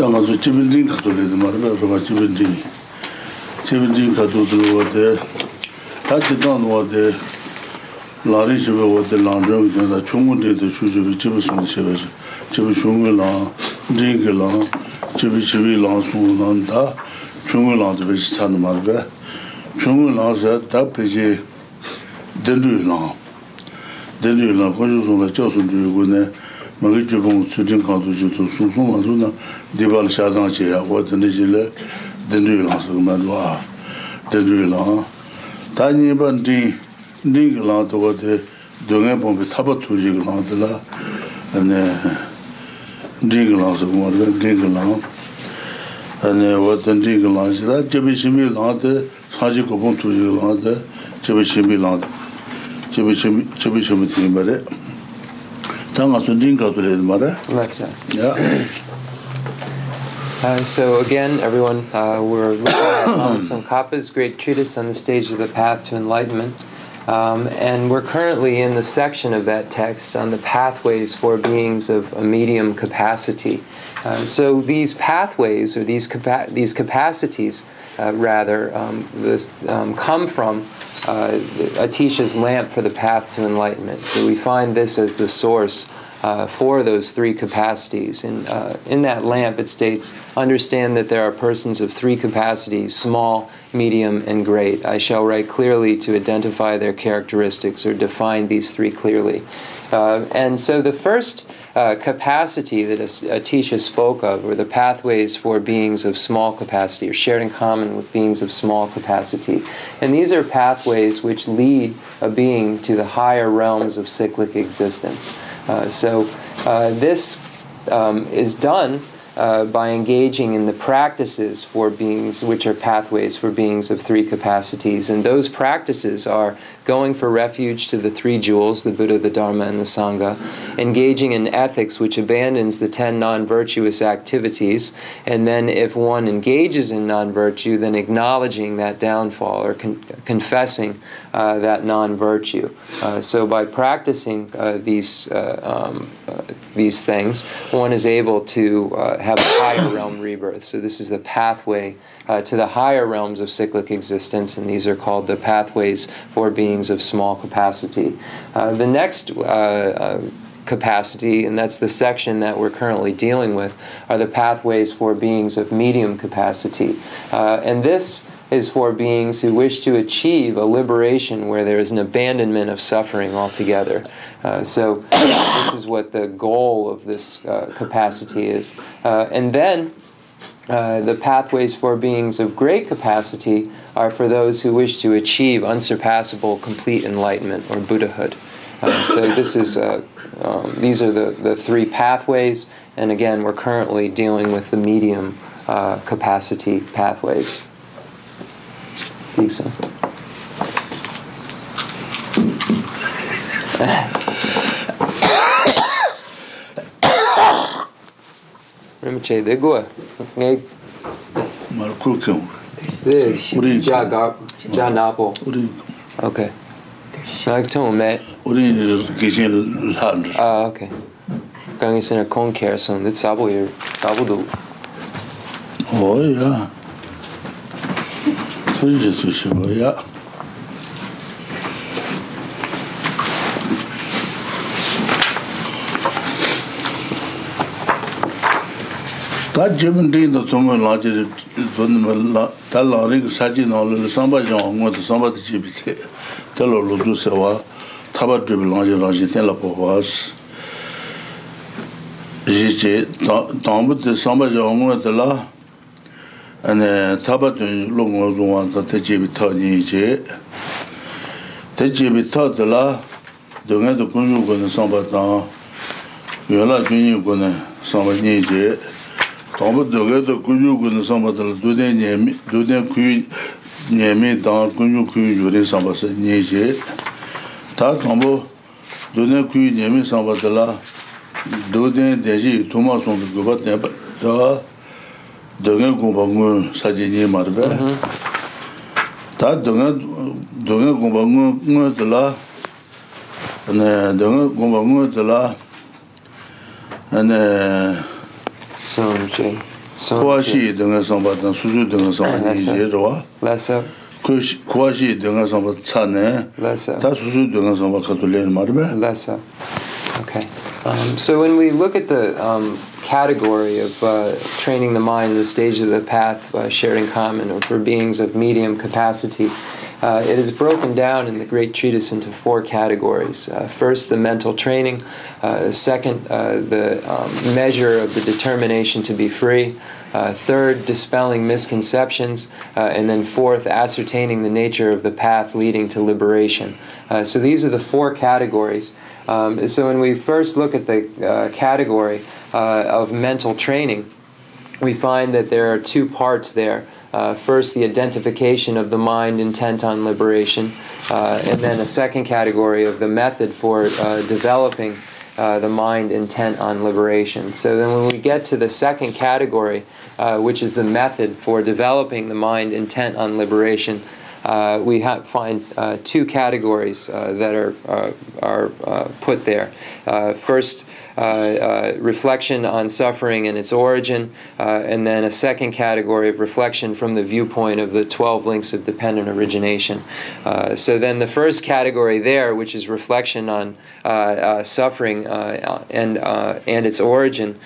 당 가서 집은진 가도 되는 말이야. 저 집은진. 집은진 가도 들어와대. 다 지단 와대. 라리 집에 와대 라드 그다 총무대도 주주 집에 손 세워서 집에 총무나 링글라 집에 집에 라스무난다. 총무나도 같이 사는 말이야. 총무나서 다 비지 된 줄이나. 된 줄이나 거주소나 mārī chūpaṁ sūcīṁ kāntū chūtū sūsū mātū na dībāl shādāṁ chē yā huwa tani jīla dindu lāṁ sūgā mātū ā, dindu yu lāṁ tā nī kī lāṁ tā huwa tē dōngiā pī thāpa tū jī kī lāṁ tā lā kī lāṁ sūgā mātū, nīng kī lāṁ huwa tā kī lāṁ chī lā jibī lāṁ tā sā kūpaṁ tū jī kī lāṁ tā tā ngā sō rīng that's yeah Uh, so again, everyone, uh, we're looking at um, great treatise on the stage of the path to enlightenment. Um, and we're currently in the section of that text on the pathways for beings of a medium capacity. Uh, so these pathways, or these, capa- these capacities, uh, rather, um, this, um, come from uh, Atisha's lamp for the path to enlightenment. So we find this as the source uh, for those three capacities. And uh, in that lamp, it states, understand that there are persons of three capacities small, medium, and great. I shall write clearly to identify their characteristics or define these three clearly. Uh, and so the first uh, capacity that Atisha spoke of, or the pathways for beings of small capacity, or shared in common with beings of small capacity. And these are pathways which lead a being to the higher realms of cyclic existence. Uh, so uh, this um, is done. Uh, by engaging in the practices for beings, which are pathways for beings of three capacities. And those practices are going for refuge to the three jewels, the Buddha, the Dharma, and the Sangha, engaging in ethics which abandons the ten non virtuous activities, and then if one engages in non virtue, then acknowledging that downfall or con- confessing uh, that non virtue. Uh, so by practicing uh, these, uh, um, uh, these things, one is able to uh, have a higher realm rebirth. So this is the pathway uh, to the higher realms of cyclic existence, and these are called the pathways for beings of small capacity. Uh, the next uh, uh, capacity, and that's the section that we're currently dealing with, are the pathways for beings of medium capacity. Uh, and this is for beings who wish to achieve a liberation where there is an abandonment of suffering altogether. Uh, so, this is what the goal of this uh, capacity is. Uh, and then, uh, the pathways for beings of great capacity are for those who wish to achieve unsurpassable complete enlightenment or Buddhahood. Uh, so this is uh, um, these are the, the three pathways, and again, we're currently dealing with the medium uh, capacity pathways. Lisa. Rinpoche, de gua. Ngay... Mar kul kyun. Si, si, ja ga, ja nabo. Uri. Ok. Ngay tu me. Uri ni gijin lan. Ah, ok. Gang is in a oh, ya. ya. tā jebin dhīn tā tōngwa nā jir tā lā rīng sācī nā lī sāmbā jāng ngō tā sāmbā tā jebi tsē tā lō lō tū sā wā tā bā jebin nā tēn lā pō wā jī jī tā mbū tā sāmbā ngō tā lā tā bā tū lō ngō tā jī tā lā tā lā jī tāmbā dhāgā dhā kūyū gu nā sāmbā dhā dhūdhā kūyū nyēmī dhāng kūyū kūyū yurī sāmbā sā nyē chē tā tāmbā dhūdhā kūyū nyēmī sāmbā dhā lā dhūdhā dhēshī tūmā sōntu gupā dhēmbā dhā dhāgā gupā ngū sā jī kuwaxi yi dunga sanpa tsa ne, ta susu dunga sanpa kato marbe. Lesa. Okay. Um, so when we look at the um, category of uh, training the mind, the stage of the path uh, sharing common or for beings of medium capacity, Uh, it is broken down in the great treatise into four categories. Uh, first, the mental training. Uh, second, uh, the um, measure of the determination to be free. Uh, third, dispelling misconceptions. Uh, and then fourth, ascertaining the nature of the path leading to liberation. so these are the four categories. Um, so when we first look at the category of mental training, we find that there are two parts there. Uh, first, the identification of the mind intent on liberation, uh, and then a second category of the method for uh, developing uh, the mind intent on liberation. So then, when we get to the second category, uh, which is the method for developing the mind intent on liberation, uh, we ha- find two categories that are, are put there. first, uh, uh, reflection on suffering and its origin, uh, and then a second category of reflection from the viewpoint of the 12 links of dependent origination. so then the first category there, which is reflection on suffering and, and its origin,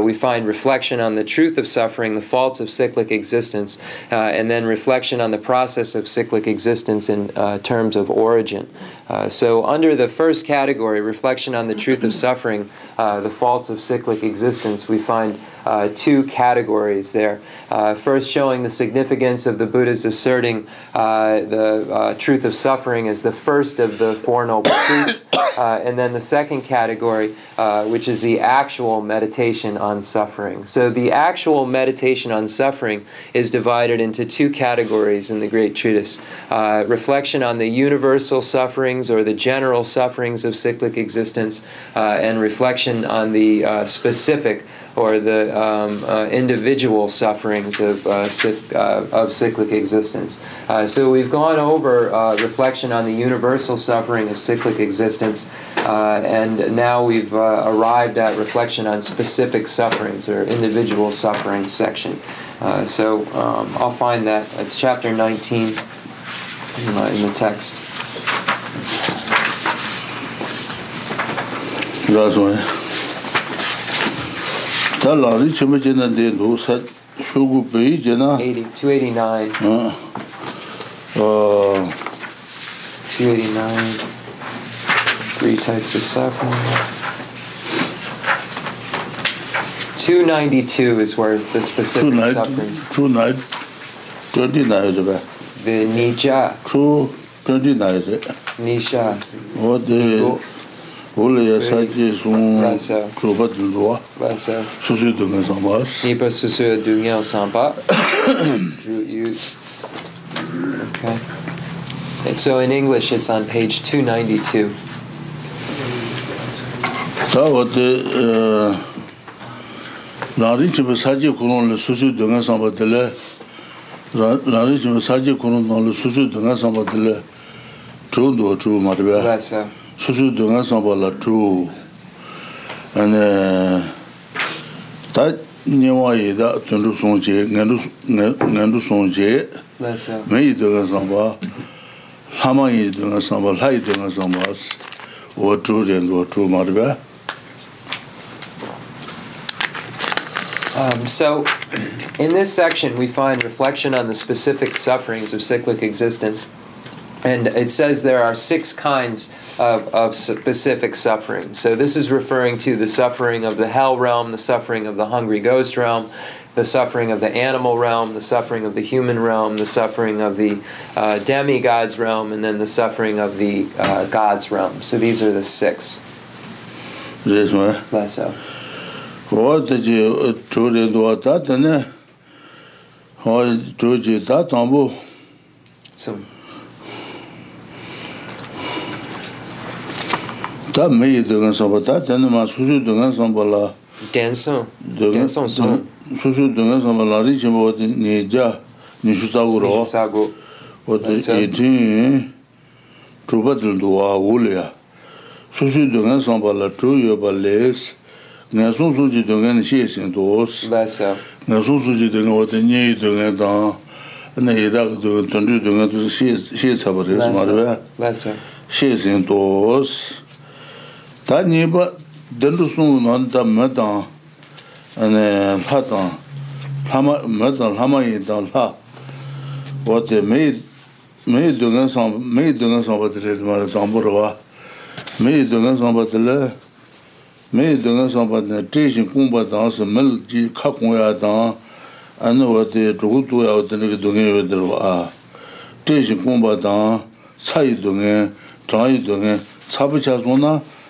we find reflection on the truth of suffering, the faults of cyclic existence, and then reflection on the process of cyclic existence in terms of origin. Uh, so, under the first category, reflection on the truth of suffering, uh, the faults of cyclic existence, we find uh, two categories there. Uh, first, showing the significance of the Buddha's asserting uh, the uh, truth of suffering as the first of the Four Noble Truths, uh, and then the second category, uh, which is the actual meditation on suffering. So, the actual meditation on suffering is divided into two categories in the Great Treatise reflection on the universal sufferings or the general sufferings of cyclic existence, and reflection on the specific or the um, uh, individual sufferings of, uh, uh, of cyclic existence. Uh, so we've gone over uh, reflection on the universal suffering of cyclic existence, uh, and now we've arrived at reflection on specific sufferings or individual suffering section. so um, I'll find that. It's chapter 19 in the text. Gracias. Tā lārī chima chena dē dō sā shūgū pēyī chena 289 uh, 289 three types of suffering 292 is where the specific 29, suffering 29 29 29 29 29 29 29 29 29 Bhūlī yā sācī sūṁ chūpa tīl-dvā, sūsī duṅgaṁ sāmpā. Nīpa sūsī duṅgaṁ sāmpā. And so in English it's on page 292. Tā vā te, rā rīca bā sācī kūṇuṁ lī sūsī duṅgaṁ sāmpā tīl-dvā, rā rīca bā sācī kūṇuṁ lī sūsī duṅgaṁ sāmpā tīl-dvā, chūn susu dunga sanpa la tu ta nyewa yi da tundu sunje ngandu sunje me yi dunga sanpa lama yi dunga sanpa la yi dunga sanpa wa tu rindu wa tu marba Um, so, in this section, we find reflection on the specific sufferings of cyclic existence. And it says there are six kinds of, of, specific suffering. So this is referring to the suffering of the hell realm, the suffering of the hungry ghost realm, the suffering of the animal realm, the suffering of the human realm, the suffering of the uh, demigods realm, and then the suffering of the uh, gods realm. So these are the six. This one. Lesso. Uh, uh, what did you do that? What did you do that? So. tā mēi dōngan sōngpa, tā tēnā mā sūsū dōngan sōngpa lā dēn sōng, dēn sōng sōng sūsū dōngan sōngpa lā rī chēmbā wā tē nē jā, nē shū sā gu rō nē shū sā gu trūpa tīl dō wū lā pa lē ngā ngā nē yī nē dā tōng chū tā nipa dendru sungu nanda mē tāng lā tāng mē lā wā tē mē yī dōngā sāmbā mē yī dōngā sāmbā tē rē tā mā rā sā kā wā wā wā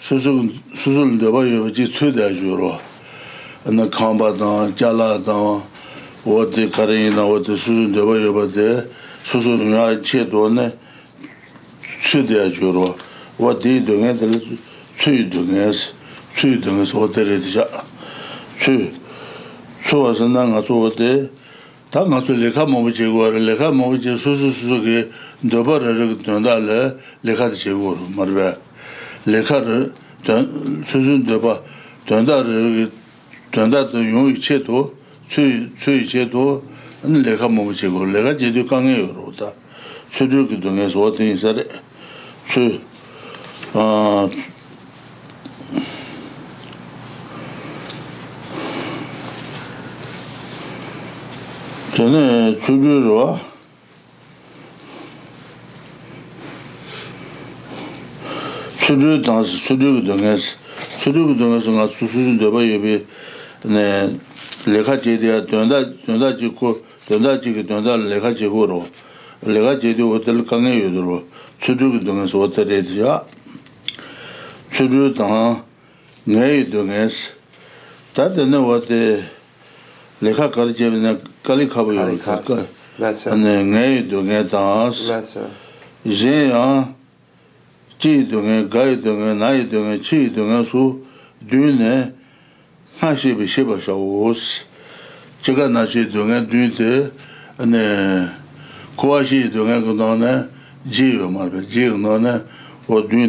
수술 수술도 봐요. yōpa 최대 주로. yōrō. Nā kāmpa 어디 가리나 어디 수술도 봐요. tī karayīna wā tī sūsūn dōpa yōpa tī, sūsūn yā chē tō nā tsūdā yōrō. Wā tī dōngā yā tālā tsūy dōngā yā sī, tsūy dōngā yā sī wā tārā lekhari tsuzun dheba tuandar yung iche to, tsu iche to, an lekha mungu che go, lekha je du kange yu ro ta. Tsu 수르 단스 수르 동에스 수르 동에서 나 수수는 되봐 예비 네 레카 제디아 돈다 돈다 지코 돈다 지기 돈다 레카 제고로 레카 제디 호텔 강에 유도로 수르 동에서 호텔에 지야 수르 당 네이 동에스 다데네 와데 레카 카르제네 칼이 카보이 카카 네 네이 동에다스 네서 제아 chi yi dunga, ga yi dunga, na yi dunga, chi yi dunga su dunga na nga shiba shiba sha wos. Chiga na chi yi dunga dunga de kuwa chi yi dunga kuna na ji yi marba, ji yi kuna na dunga dunga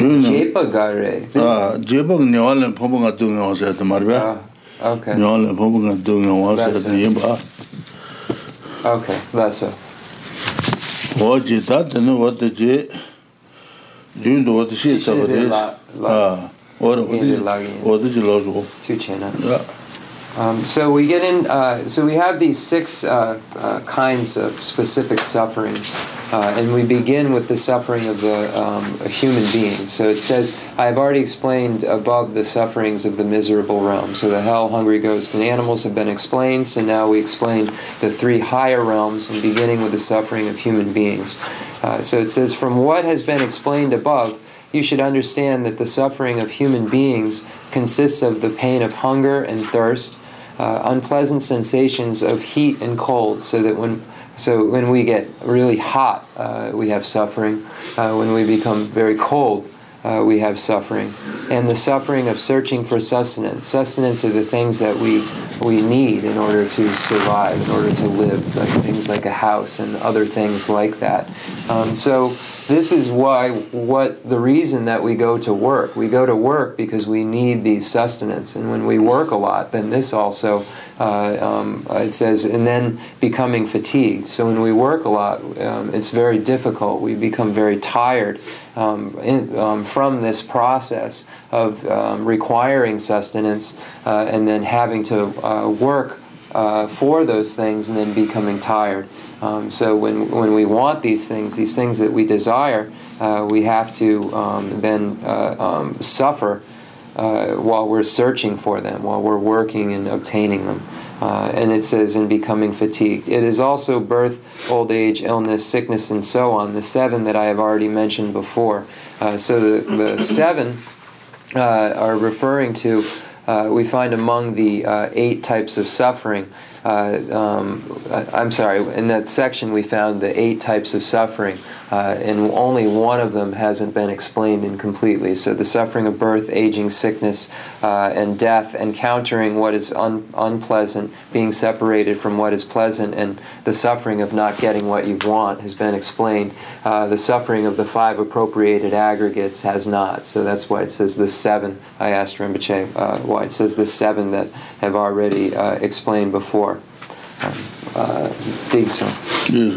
ジェパガレあ、十分に終わるね。ポボが登場すると言わせてもらっば。あ、オッケー。終わるね。ポボが登場すると言わせてもらっていいんば。オッケー。来 Um, so we get in. Uh, so we have these six uh, uh, kinds of specific sufferings, uh, and we begin with the suffering of the um, a human being. So it says, "I have already explained above the sufferings of the miserable realm." So the hell, hungry ghosts, and animals have been explained. So now we explain the three higher realms, and beginning with the suffering of human beings. Uh, so it says, "From what has been explained above." you should understand that the suffering of human beings consists of the pain of hunger and thirst, uh, unpleasant sensations of heat and cold, so that when so when we get really hot, uh, we have suffering. Uh, when we become very cold, uh, we have suffering, and the suffering of searching for sustenance. Sustenance are the things that we we need in order to survive, in order to live, like things like a house and other things like that. Um, so this is why what the reason that we go to work. We go to work because we need these sustenance, and when we work a lot, then this also uh, um, uh, it says, and then becoming fatigued. So when we work a lot, um, it's very difficult. We become very tired um, in, um, from this process of um, requiring sustenance uh, and then having to uh, work uh, for those things and then becoming tired. Um, so when, when we want these things, these things that we desire, uh, we have to um, then uh, um, suffer uh, while we're searching for them, while we're working and obtaining them. Uh, and it says, in becoming fatigued. It is also birth, old age, illness, sickness, and so on, the seven that I have already mentioned before. Uh, so the, the seven uh, are referring to, uh, we find among the uh, eight types of suffering. Uh, um, I'm sorry, in that section we found the eight types of suffering uh, and only one of them hasn't been explained incompletely. So the suffering of birth, aging, sickness, uh, and death, encountering what is un unpleasant, being separated from what is pleasant, and the suffering of not getting what you want has been explained. Uh, the suffering of the five appropriated aggregates has not. So that's why it says the seven. I asked Rinpoche uh, why it says the seven that have already uh, explained before. Um, uh, so. Yes,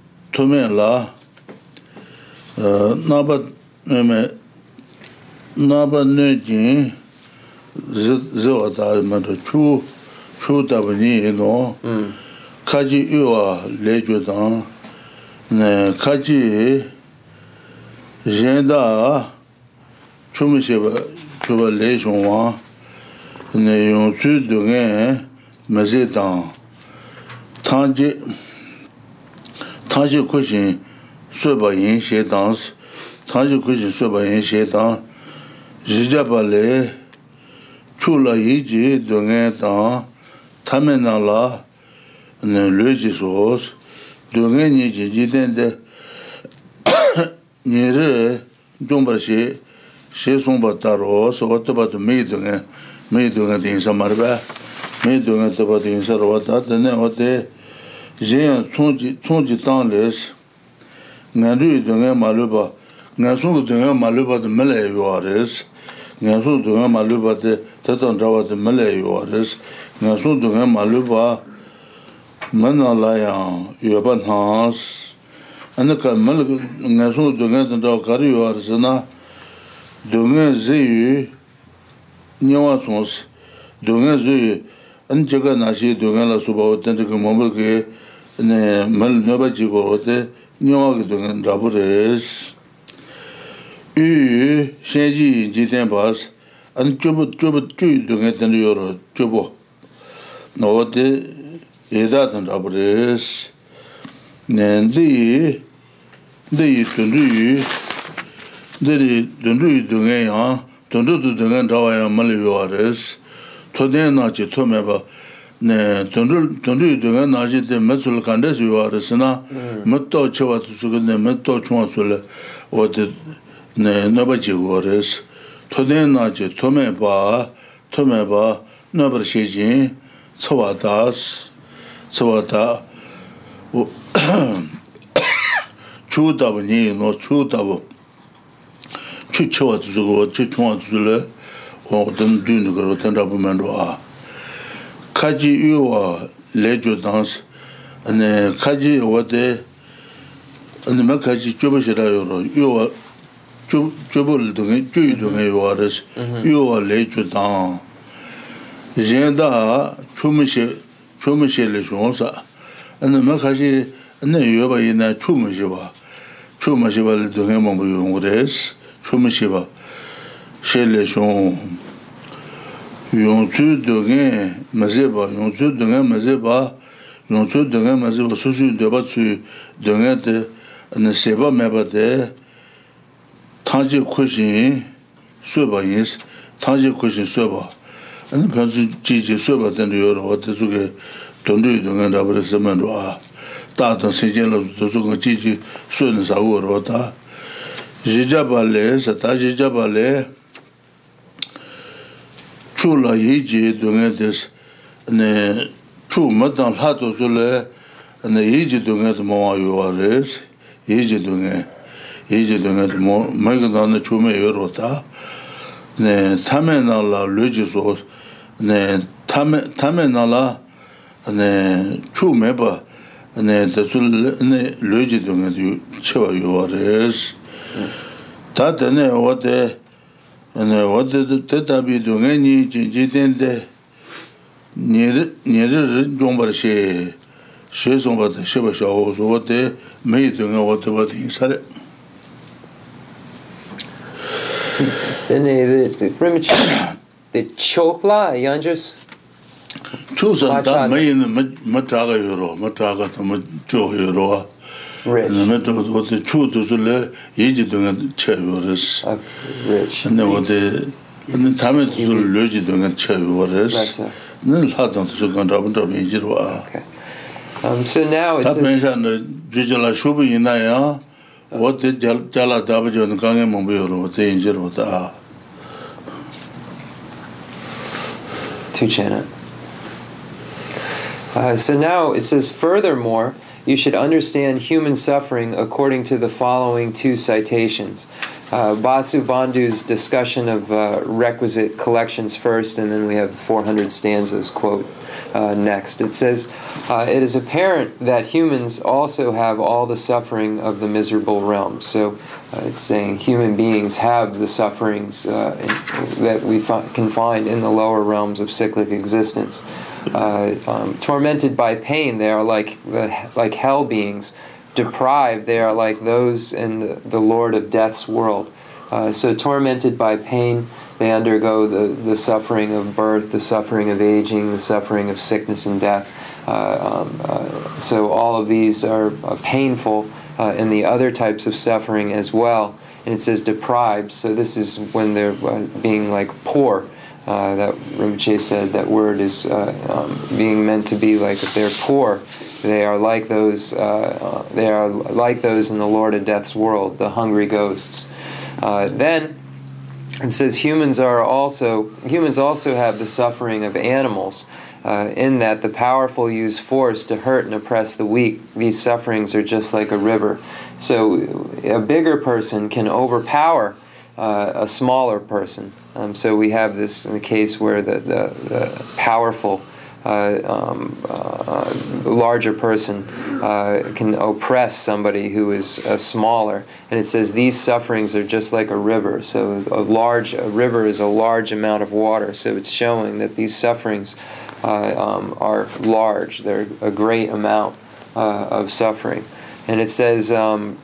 tōmen lā, nāpa nē jīng ziwa tāi mato chū tāpa nī yinō, kājī yuwa lé chū tāng, nē, kājī yin dā, chū mē shēba lé shōng tangshi kushin suba yin she tangs, tangshi kushin suba yin she tang, zhijaba le chula yi ji tamen na la lu ji sos, du ngay ni ji ji ten tu zhenyan chonji tang les, ngan ryu dungan ma lupa, ngan sung dungan ma lupa de mele yuwa res, ngan sung dungan de tatang trawa de mele yuwa res, ngan sung dungan ma lupa mena layang yuwa nans, kari na, nasi la 네 mal nyoba chigwa wate nyunga ki dunga njabu res. Yu shenji 쪼부 tenpaas, an chubut chubut chui dunga dunga yoro, chubu. Na wate ee 데리 dunga njabu res. Naa dhii, dhii dunga dunga yi, 네 dōndrū yu dōngā nājī tē mē tsūla kāndē sū yuwa rā sī na mē tō chē wā tū sū kā nē mē tō chūngā tsūla wā tē nē nō bā jī guwa rā sī tō dēng nājī tō mē bā tō tā nī nō wā tsūla wā wā wā wā kājī yuwa lé chūdāṅs ane kājī wadé ane mā kājī chūmashirā yuwa yuwa lé chūdāṅ rindā chūmashirā yuwa lé yuwa ane mā kājī ane yuwa yinā chūmashirā chūmashirā lido nga yuwa yuwa yōng chūyū dōngiñ mazhība, yōng 마제바 dōngiñ mazhība yōng chūyū dōngiñ mazhība, sūshūyū dōba chūyū dōngiñ tē an sēpa mēpa tē tāngchī khuśiñ sūpa yīns tāngchī khuśiñ sūpa an pēngchū jīchī sūpa tēndiyō rō wa tē sūkē dōngchū yū dōngiñ rāpa rē sēmañ chūla yī jī dōngi dēs chū mātān lhā tō su lē yī jī dōngi dō mōwā yō wā rēs yī jī dōngi yī jī dōngi dō mō 네 kī tāndā chū mē yō rō tā tā mē nā ānā yā wāt tātāpī tū ngā yī yī jī jī tāntā yī rī yī rī yōngbā rī shē shē sōng bā tā shē bā shā wā sō wā tā yī mā yī tū ngā wā tā bā tā yī sā rā. Tā Nēn có ngōté chua tū sihi lé ë chī ti gekka čāyō ập rē saw nih. Tami tu s 없는 lo cha tú nekka chāyō ập rē saw Laha So now it says Furthermore you should understand human suffering according to the following two citations. Uh, Vasubandhu's discussion of uh, requisite collections first, and then we have 400 stanzas quote uh, next. It says, uh, It is apparent that humans also have all the suffering of the miserable realm. So uh, it's saying human beings have the sufferings uh, in, that we fi- can find in the lower realms of cyclic existence. Uh, um, tormented by pain. They are like the like hell beings. Deprived, they are like those in the, the Lord of Death's world. Uh, so tormented by pain, they undergo the, the suffering of birth, the suffering of aging, the suffering of sickness and death. Uh, um, uh, so all of these are uh, painful and the other types of suffering as well. And it says deprived, so this is when they're being like poor. Uh, that Rinpoche said that word is uh, um, being meant to be like they're poor, they are like those uh, uh, they are like those in the Lord of Death's world, the hungry ghosts. Uh, then it says humans are also humans also have the suffering of animals. Uh, in that the powerful use force to hurt and oppress the weak, these sufferings are just like a river. So, a bigger person can overpower a smaller person. Um, so we have this in the case where the, the, the powerful, uh, um, uh, uh larger person uh, can oppress somebody who is uh, smaller. And it says these sufferings are just like a river. So a large a river is a large amount of water. So it's showing that these sufferings uh, um, are large. They're a great amount of suffering. And it says um,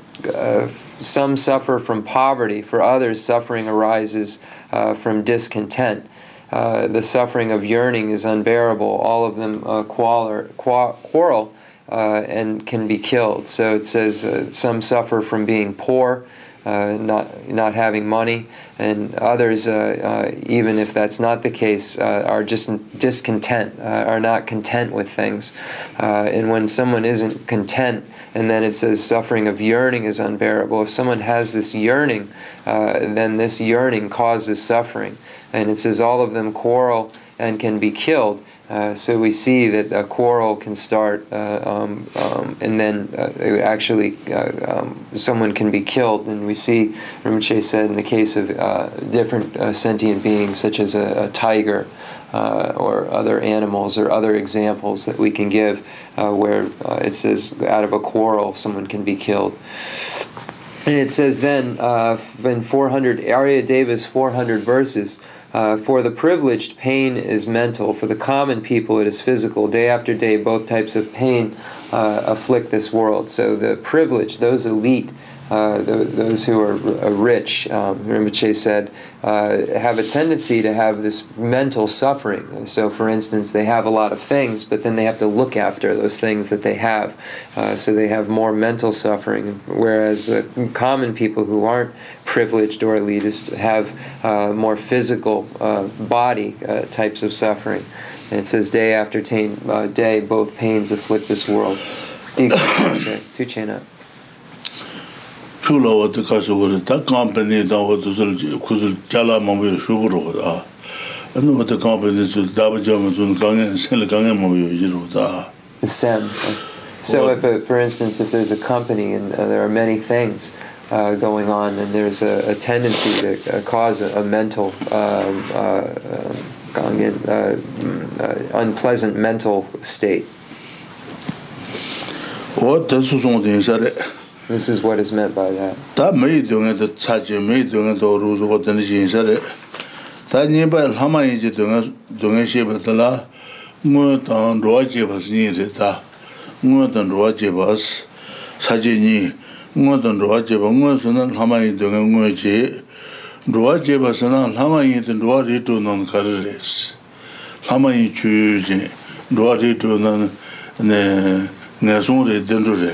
some suffer from poverty. For others, suffering arises uh, from discontent. Uh, the suffering of yearning is unbearable. All of them uh, qualler, qua- quarrel uh, and can be killed. So it says uh, some suffer from being poor. Uh, not not having money, and others, uh, uh, even if that's not the case, uh, are just discontent, uh, are not content with things. and when someone isn't content, and then it says suffering of yearning is unbearable. If someone has this yearning, then this yearning causes suffering. And it says all of them quarrel and can be killed uh, so we see that a quarrel can start, uh, um, um, and then uh, actually uh, um, someone can be killed. And we see Rinpoche said in the case of uh, different sentient beings, such as a, a tiger or other animals, or other examples that we can give, where it says out of a quarrel someone can be killed. And it says then in 400 Aryadeva's 400 verses. Uh, for the privileged, pain is mental. For the common people, it is physical. Day after day, both types of pain uh, afflict this world. So the privileged, those elite, uh, those who are uh, rich, um, Rinpoche said, uh, have a tendency to have this mental suffering. So, for instance, they have a lot of things, but then they have to look after those things that they have. Uh, so they have more mental suffering, whereas uh, common people who aren't privileged or elitist have uh, more physical body types of suffering. And it says, day after day, both pains afflict this world. up. chūla wā tā kāsa wā tā kāmpa nī tā wā tā sāla kūsul jālā māmbayā shūgur wā tā anu so if a, for instance if there's a company and uh, there are many things uh, going on and there's a, a tendency to uh, cause a, a mental um, uh, um, uh, uh, uh, uh, unpleasant mental state what does this is what is meant by that ta me do nga cha je me do nga do ru zo den ji sa le ta ni ba ha ma ji do nga do nga she ba ta la mo ta ro je ba ji re ta mo ta ro je ba sa ji ni mo ta ro je ba mo su na ha ma ji do nga mo ro je ba sa na ha ma ji ro no ka re re ma ro ne ne re den re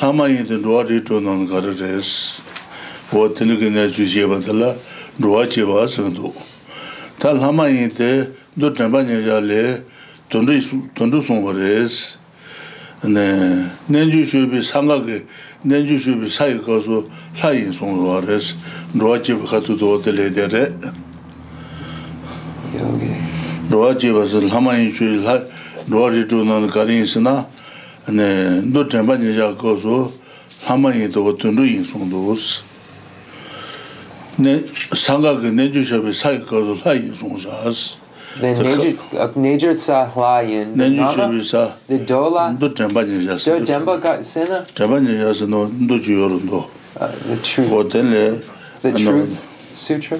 lāma yin tā rūwa rī tō nāng kā rā rā yas wā tā nā kā nā chū xie bā tā lā rūwa chī bā lāma yin tā dō tā bā nyā yā lē tō ndu sō bā rā yas nā chū xio bī sā ngā kā nā chū xio bī lāma ane ndo chenpa nye xa ko su lama yin to wo tun ru yin sung du wo si ne sanga ke ne ju xa pe sa yi ko su la yin sung xa si ne ju tsa la yin ne ju xa pe sa ndo chenpa uh, nye xa si chenpa nye the truth sutra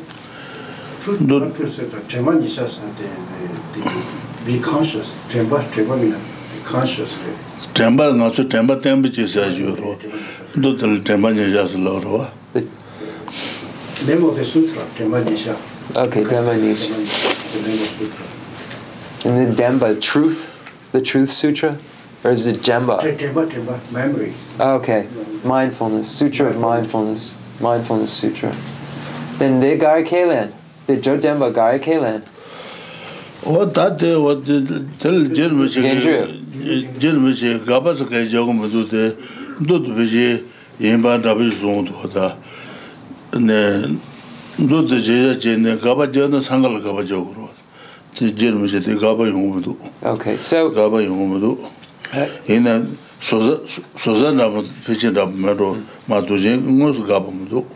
be conscious consciously. Tenpa, nga tsu tenpa tenpa chi sa yu rwa. do tali tenpa nye sha sa la rwa. Name the sutra, tenpa nye sha. Okay, tenpa nye sha. And then Demba, truth, the truth sutra? Or is it Jemba? Demba, Demba, memory. Okay, mindfulness, sutra of mindfulness, mindfulness sutra. Then they gar kelen, the jo Demba gar kelen. Oh, that day, what did they jil mishe gaba saka ya jago mudu de dud mishe yinpa rabi zungu do so gaba yungu mudu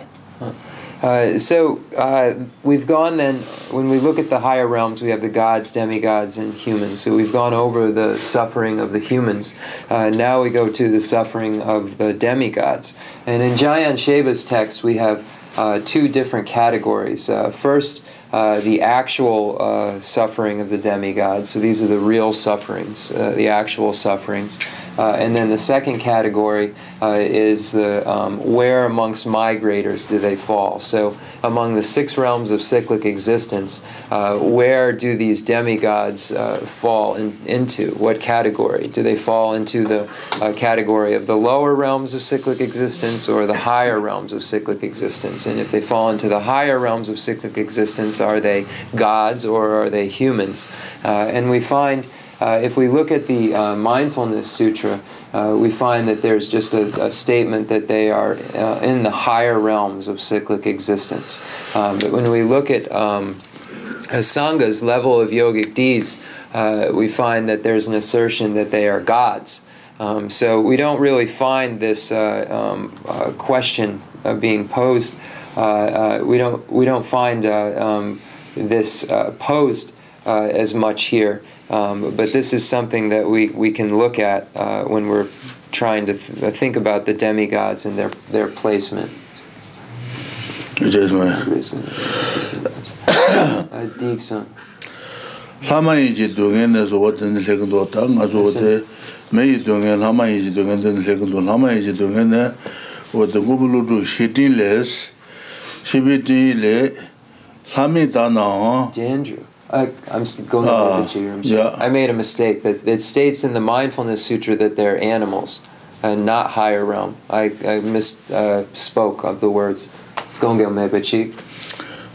Uh, so uh, we've gone then, when we look at the higher realms, we have the gods, demigods, and humans. So we've gone over the suffering of the humans. Uh, now we go to the suffering of the demigods. And in Jayan Shiva's text, we have uh, two different categories. Uh, first, the actual suffering of the demigods. So these are the real sufferings, the actual sufferings. Uh, and then the second category uh, is the, um, where amongst migrators do they fall? So, among the six realms of cyclic existence, uh, where do these demigods uh, fall in, into? What category? Do they fall into the uh, category of the lower realms of cyclic existence or the higher realms of cyclic existence? And if they fall into the higher realms of cyclic existence, are they gods or are they humans? Uh, and we find uh, if we look at the uh, Mindfulness Sutra, uh, we find that there's just a, a statement that they are uh, in the higher realms of cyclic existence. Um, but when we look at um, Asanga's level of yogic deeds, uh, we find that there's an assertion that they are gods. Um, so we don't really find this um, question being posed. we don't we don't find um, this posed Uh, as much here um but this is something that we we can look at uh when we're trying to uh, think about the demigods and their their placement. adjustment. Uh, hama yiji dungene zowoten hlekundotang ngazotey me yidongel hama yiji dungene zendhlekundotang hama yiji dungene otu gubludhu shitiless civiti le khamitana I I'm just going uh, with you. I'm yeah. I made a mistake that it states in the mindfulness sutra that they're animals and not higher realm. I I mis uh spoke of the words Gongyo with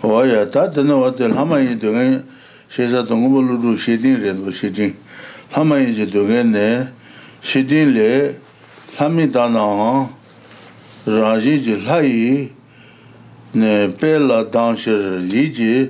Oh yeah, that the no the hama in the going she za to go to the room she didn't she didn't hama je the ne she didn't le hama da na raji ji lai ne pela dan she ji ji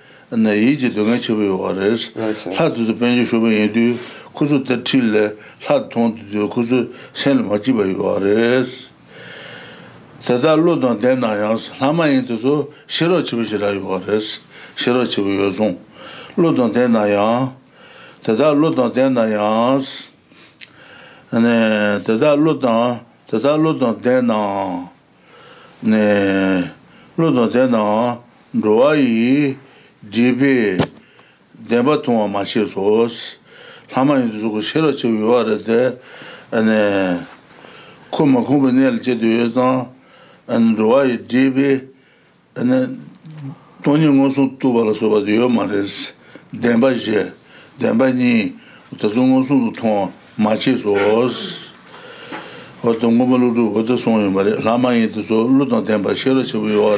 nā yī jī dōngā chibayi wā rēs, lā tu tu pēnyā shūba yī tu kuzhū tā tī lē, lā tu tōng tu kuzhū sēn lā mā chibayi wā rēs. Tā tā lō tōng su shirā chibayi shirā yī shirā chibayi yō sōng. Lō tōng tēn nā yāng, tā tā lō jibi, denpa tonga machi s'os, lamanyi tsu ku shiro chibu yuwa ra ane, kuma kuma n'yali che tu yuwa zang, ane, ruwa yuwa jibi, ane, toni ngonsu tu bala soba de yuwa ma ra zi, denpa ji, n'yi, tu shiro yuwa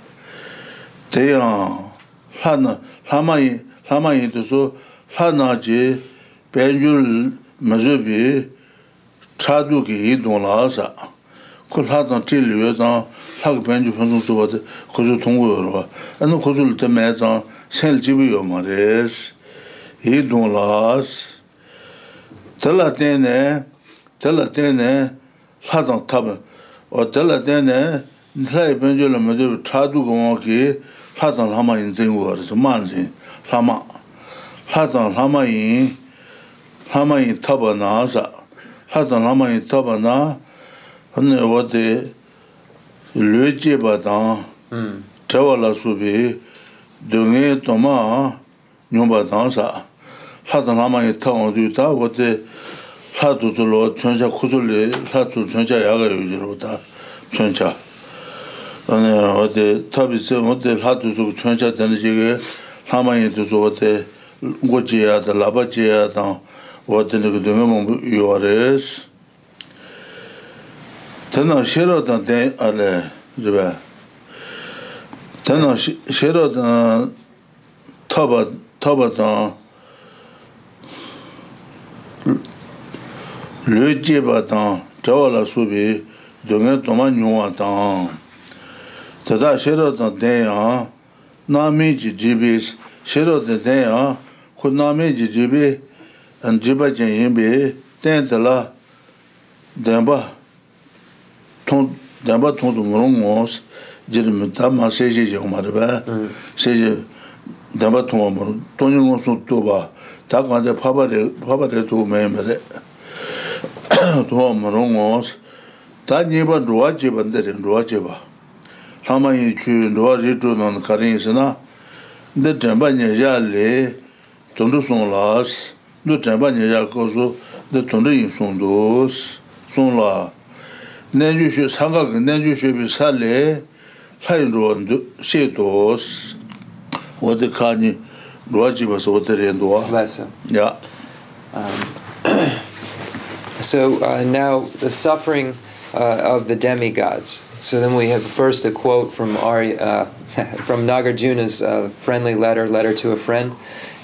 dāyāṁ 하나 하마이 하마이 mā 하나지 hlā mā 차두기 tō sō, hlā na jī bāñjūr mazhubi chādū ki yī dōng lāsa, ku hlā tāng tīli yuwa tāng, hlā ka bāñjūr pañjūr sō bāt kōsō tōngu yuwa, anu lhātāṋ lhāma yin dzīng wā rī sū māṋ sīng lhāma lhātāṋ lhāma yin lhāma yin tāpa nā sā lhātāṋ lhāma yin tāpa nā hannā yā wā tē lū jī tō 아니 어디 탑이서 어디 하도 좀 전차 되는 지게 하마에 두서 어디 고지야 다 라바지야 다 어디 그 되면 요아레스 tena shiro dan ten ale zibe tena shiro dan taba taba dan le jeba dan chawala subi tata shiro tan tenya nami ji jibi shiro tan tenya ku nami ji jibi an jiba jen yinbi ten tala denba denba tongto murung ngos jiri mita ma seji mm. ji kumaribe seji denba tongwa murung lāma yī chū rūwa rī chū nāna kārī yī sī na dā chāmbā nyā yā lī tōndu sōng lā sī dā chāmbā nyā yā kō sū dā tōndu yī sōng dō sī sōng lā yū yū sā lī sī yā so uh, now the suffering uh, of the demigods So then we have first a quote from our, uh, from Nagarjuna's uh, friendly letter, letter to a friend.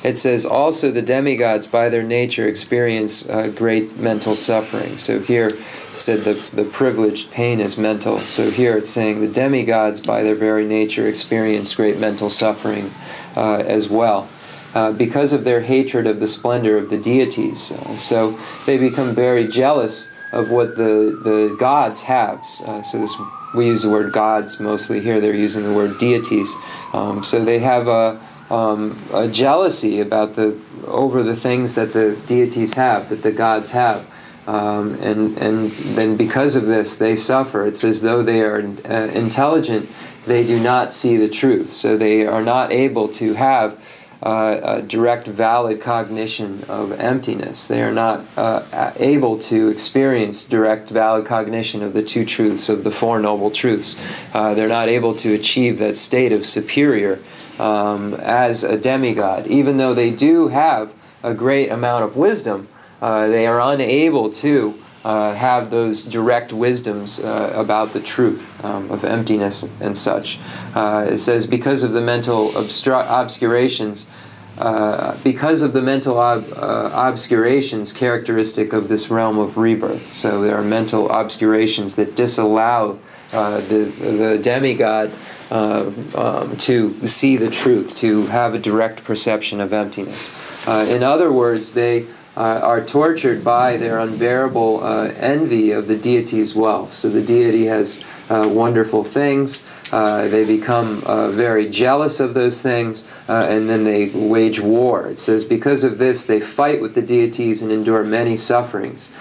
It says, "Also the demigods, by their nature, experience uh, great mental suffering." So here it said the the privileged pain is mental. So here it's saying the demigods, by their very nature, experience great mental suffering uh, as well. Uh, because of their hatred of the splendor of the deities. Uh, so they become very jealous of what the, the gods have. Uh, so this we use the word gods mostly here, they're using the word deities. Um, so they have a, um, a jealousy about the over the things that the deities have, that the gods have. Um, and and then because of this they suffer. It's as though they are uh, intelligent, they do not see the truth, so they are not able to have uh, direct, valid cognition of emptiness. They are not uh, able to experience direct, valid cognition of the two truths, of the Four Noble Truths. Uh, they're not able to achieve that state of superior um, as a demigod. Even though they do have a great amount of wisdom, uh, they are unable to uh, have those direct wisdoms uh, about the truth um, of emptiness and such. Uh, it says, because of the mental obstru- obscurations, uh, because of the mental ob- uh, obscurations characteristic of this realm of rebirth. So there are mental obscurations that disallow uh, the, the demigod um, to see the truth, to have a direct perception of emptiness. in other words, they uh, are tortured by their unbearable uh, envy of the deity's wealth. So the deity has uh, wonderful things. Uh, they become uh, very jealous of those things, uh, and then they wage war. It says, because of this, they fight with the deities and endure many sufferings.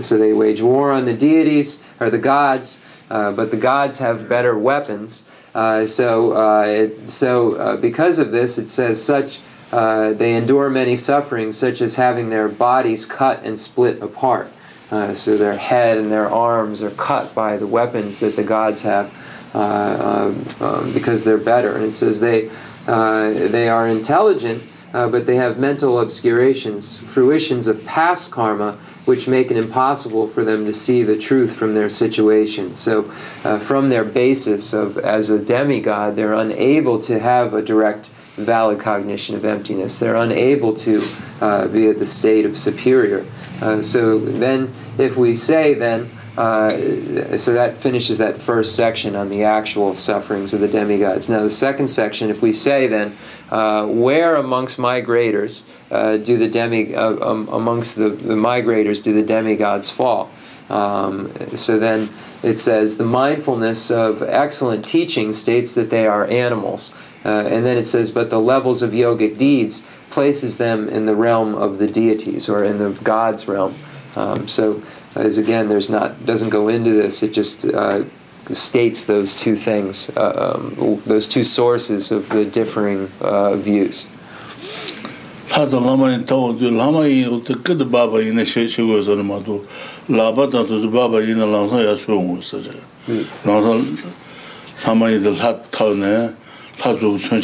so they wage war on the deities, or the gods, but the gods have better weapons. so, it, so because of this, it says, such uh, they endure many sufferings, such as having their bodies cut and split apart. Uh, so their head and their arms are cut by the weapons that the gods have uh, um, um because they're better. And it says they, uh, they are intelligent, uh, but they have mental obscurations, fruitions of past karma, which make it impossible for them to see the truth from their situation. So, uh, from their basis of as a demigod, they're unable to have a direct valid cognition of emptiness. They're unable to uh, be at the state of superior. Uh, so then, if we say then, uh, so that finishes that first section on the actual sufferings of the demigods. Now, the second section, if we say then, uh, where amongst migrators uh, do the demi uh, um, amongst the, the, migrators do the demigods fall? Um, so then it says the mindfulness of excellent teaching states that they are animals. Uh, and then it says, but the levels of yogic deeds places them in the realm of the deities or in the God's realm. Um, so, as again, there's not doesn't go into this. It just uh, states those two things, uh, um, those two sources of the differing uh, views. hata lama in tawa tu lama yin uta kida baba yin she she go sa ma tu laba ta tu baba yin la sa ya su ngu sa ja lama yin the hat ta ne eh? they cut cut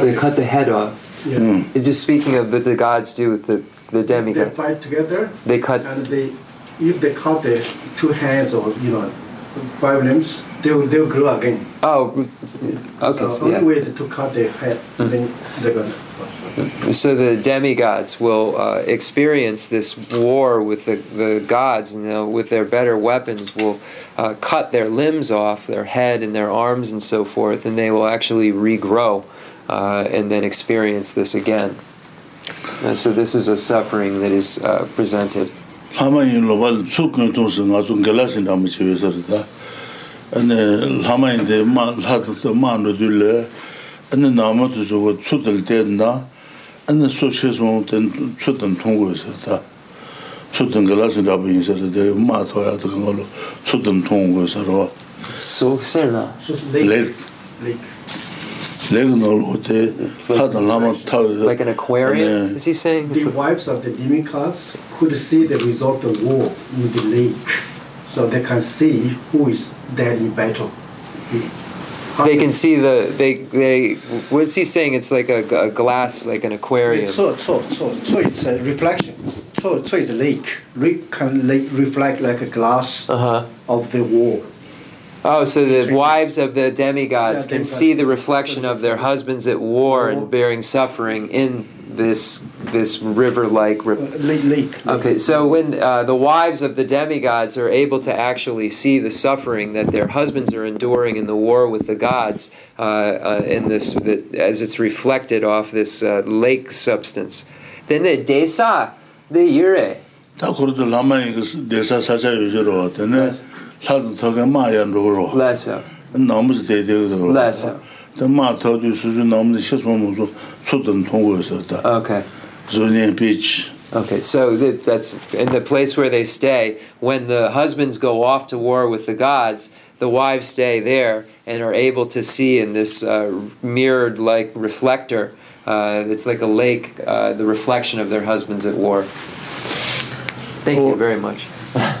they cut the head off yeah. mm. just speaking of what the gods do with the the demigods they fight together they cut and they if they cut the two hands or you know problems, they will, they will grow again. Oh, okay. So, so only way to cut their head, mm mm-hmm. then they're gonna. Mm-hmm. So the demigods will uh, experience this war with the, the gods, and with their better weapons, will uh, cut their limbs off, their head and their arms, and so forth, and they will actually regrow uh, and then experience this again. Uh, so this is a suffering that is uh, presented. 하마인 로발 āi 도스 나좀 ngay tōng sā ngā 하마인데 gālāsīn 하도서 마노 둘레 sā 나마도 저거 lhāma 때나 tē, lhātë tō maa nū tū lē ānda nāma tyōk wā tsūt lā tētnā ānda sūshiswā mō like, an aquarium, is he saying? The wives of the demigods could see the result of war in the lake, so they can see who is dead in battle. they can see the they they. What's he saying? It's like a, a glass, like an aquarium. So so so so it's a reflection. So so it's a lake. Lake can lake reflect like a glass uh-huh. of the wall. Oh, so the wives of the demigods can see the reflection of their husbands at war and oh. bearing suffering in this this river-like uh, lake. Okay, so when uh, the wives of the demigods are able to actually see the suffering that their husbands are enduring in the war with the gods, uh, uh, in this the, as it's reflected off this uh, lake substance, then the desa, the yure. 다 그래도 라마니 그 대사 사자 요지로 왔더니 Okay. tāka mā yān rō nāmu kā rō tā mā sū sū nāmu mō mō sū sū tōng sā tā sū nian Okay, so that's in the place where they stay. When the husbands go off to war with the gods, the wives stay there and are able to see in this uh, mirrored like reflector. Uh, it's like a lake, uh, the reflection of their husbands at war. Thank well, you very much.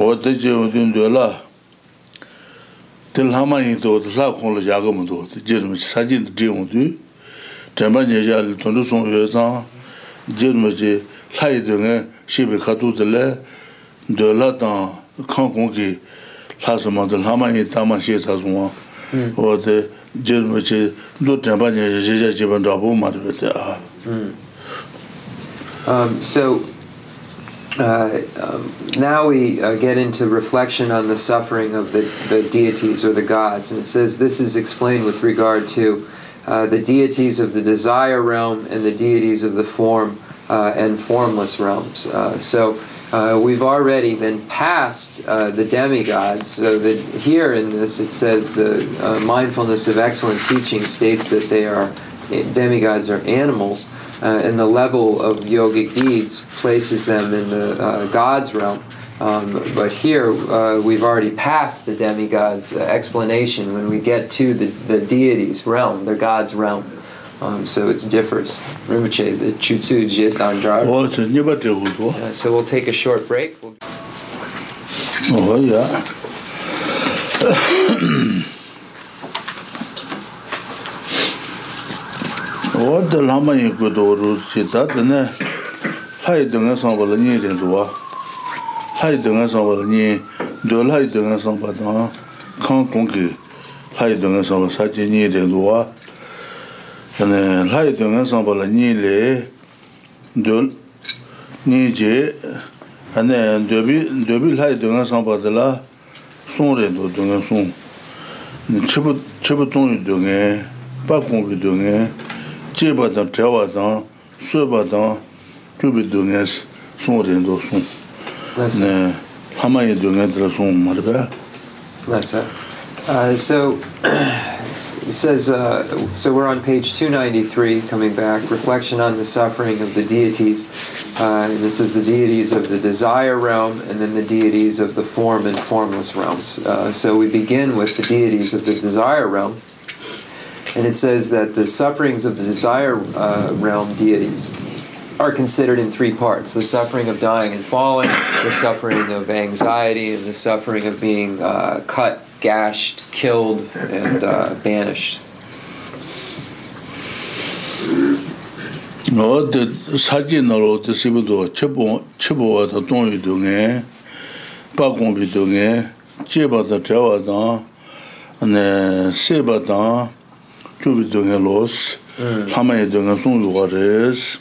oda je udin dwe la tel hama yin to oda la kong la jaga rima che sajin di dwe udu tenpa nye ja li tondo song rima che la yi dwe ngen shibi kato de la ki rima Uh, um, now we uh, get into reflection on the suffering of the, the, deities or the gods. And it says this is explained with regard to uh, the deities of the desire realm and the deities of the form uh, and formless realms. Uh, so we've already been past the demigods. So that here in this, it says the mindfulness of excellent teaching states that they are eh, demigods are animals uh, and the level of yogic deeds places them in the uh, God's realm. Um, but here uh, we've already passed the demigod's explanation when we get to the, the realm, the God's realm. Um, so it differs. Rinpoche, the Chutsu Jit Dandra. Oh, uh, so we'll take a short break. We'll... Oh, yeah. wāda lāma yī kūdō rū sī tātā nā hāi dōngā sāmbā lā nī rī rū wā hāi dōngā sāmbā lā nī dō hāi dōngā sāmbā tā kāng kōng kī hāi dōngā sāmbā sā nī rī wā nā hāi nī nī bī sōng sōng chibu Uh, so, it says, uh, so we're on page 293, coming back, reflection on the suffering of the deities. Uh, and this is the deities of the desire realm and then the deities of the form and formless realms. Uh, so we begin with the deities of the desire realm and it says that the sufferings of the desire uh, realm deities are considered in three parts the suffering of dying and falling, the suffering of anxiety, and the suffering of being uh, cut, gashed, killed, and uh, banished. chubi dunga los, samaya dunga sung yuwa res.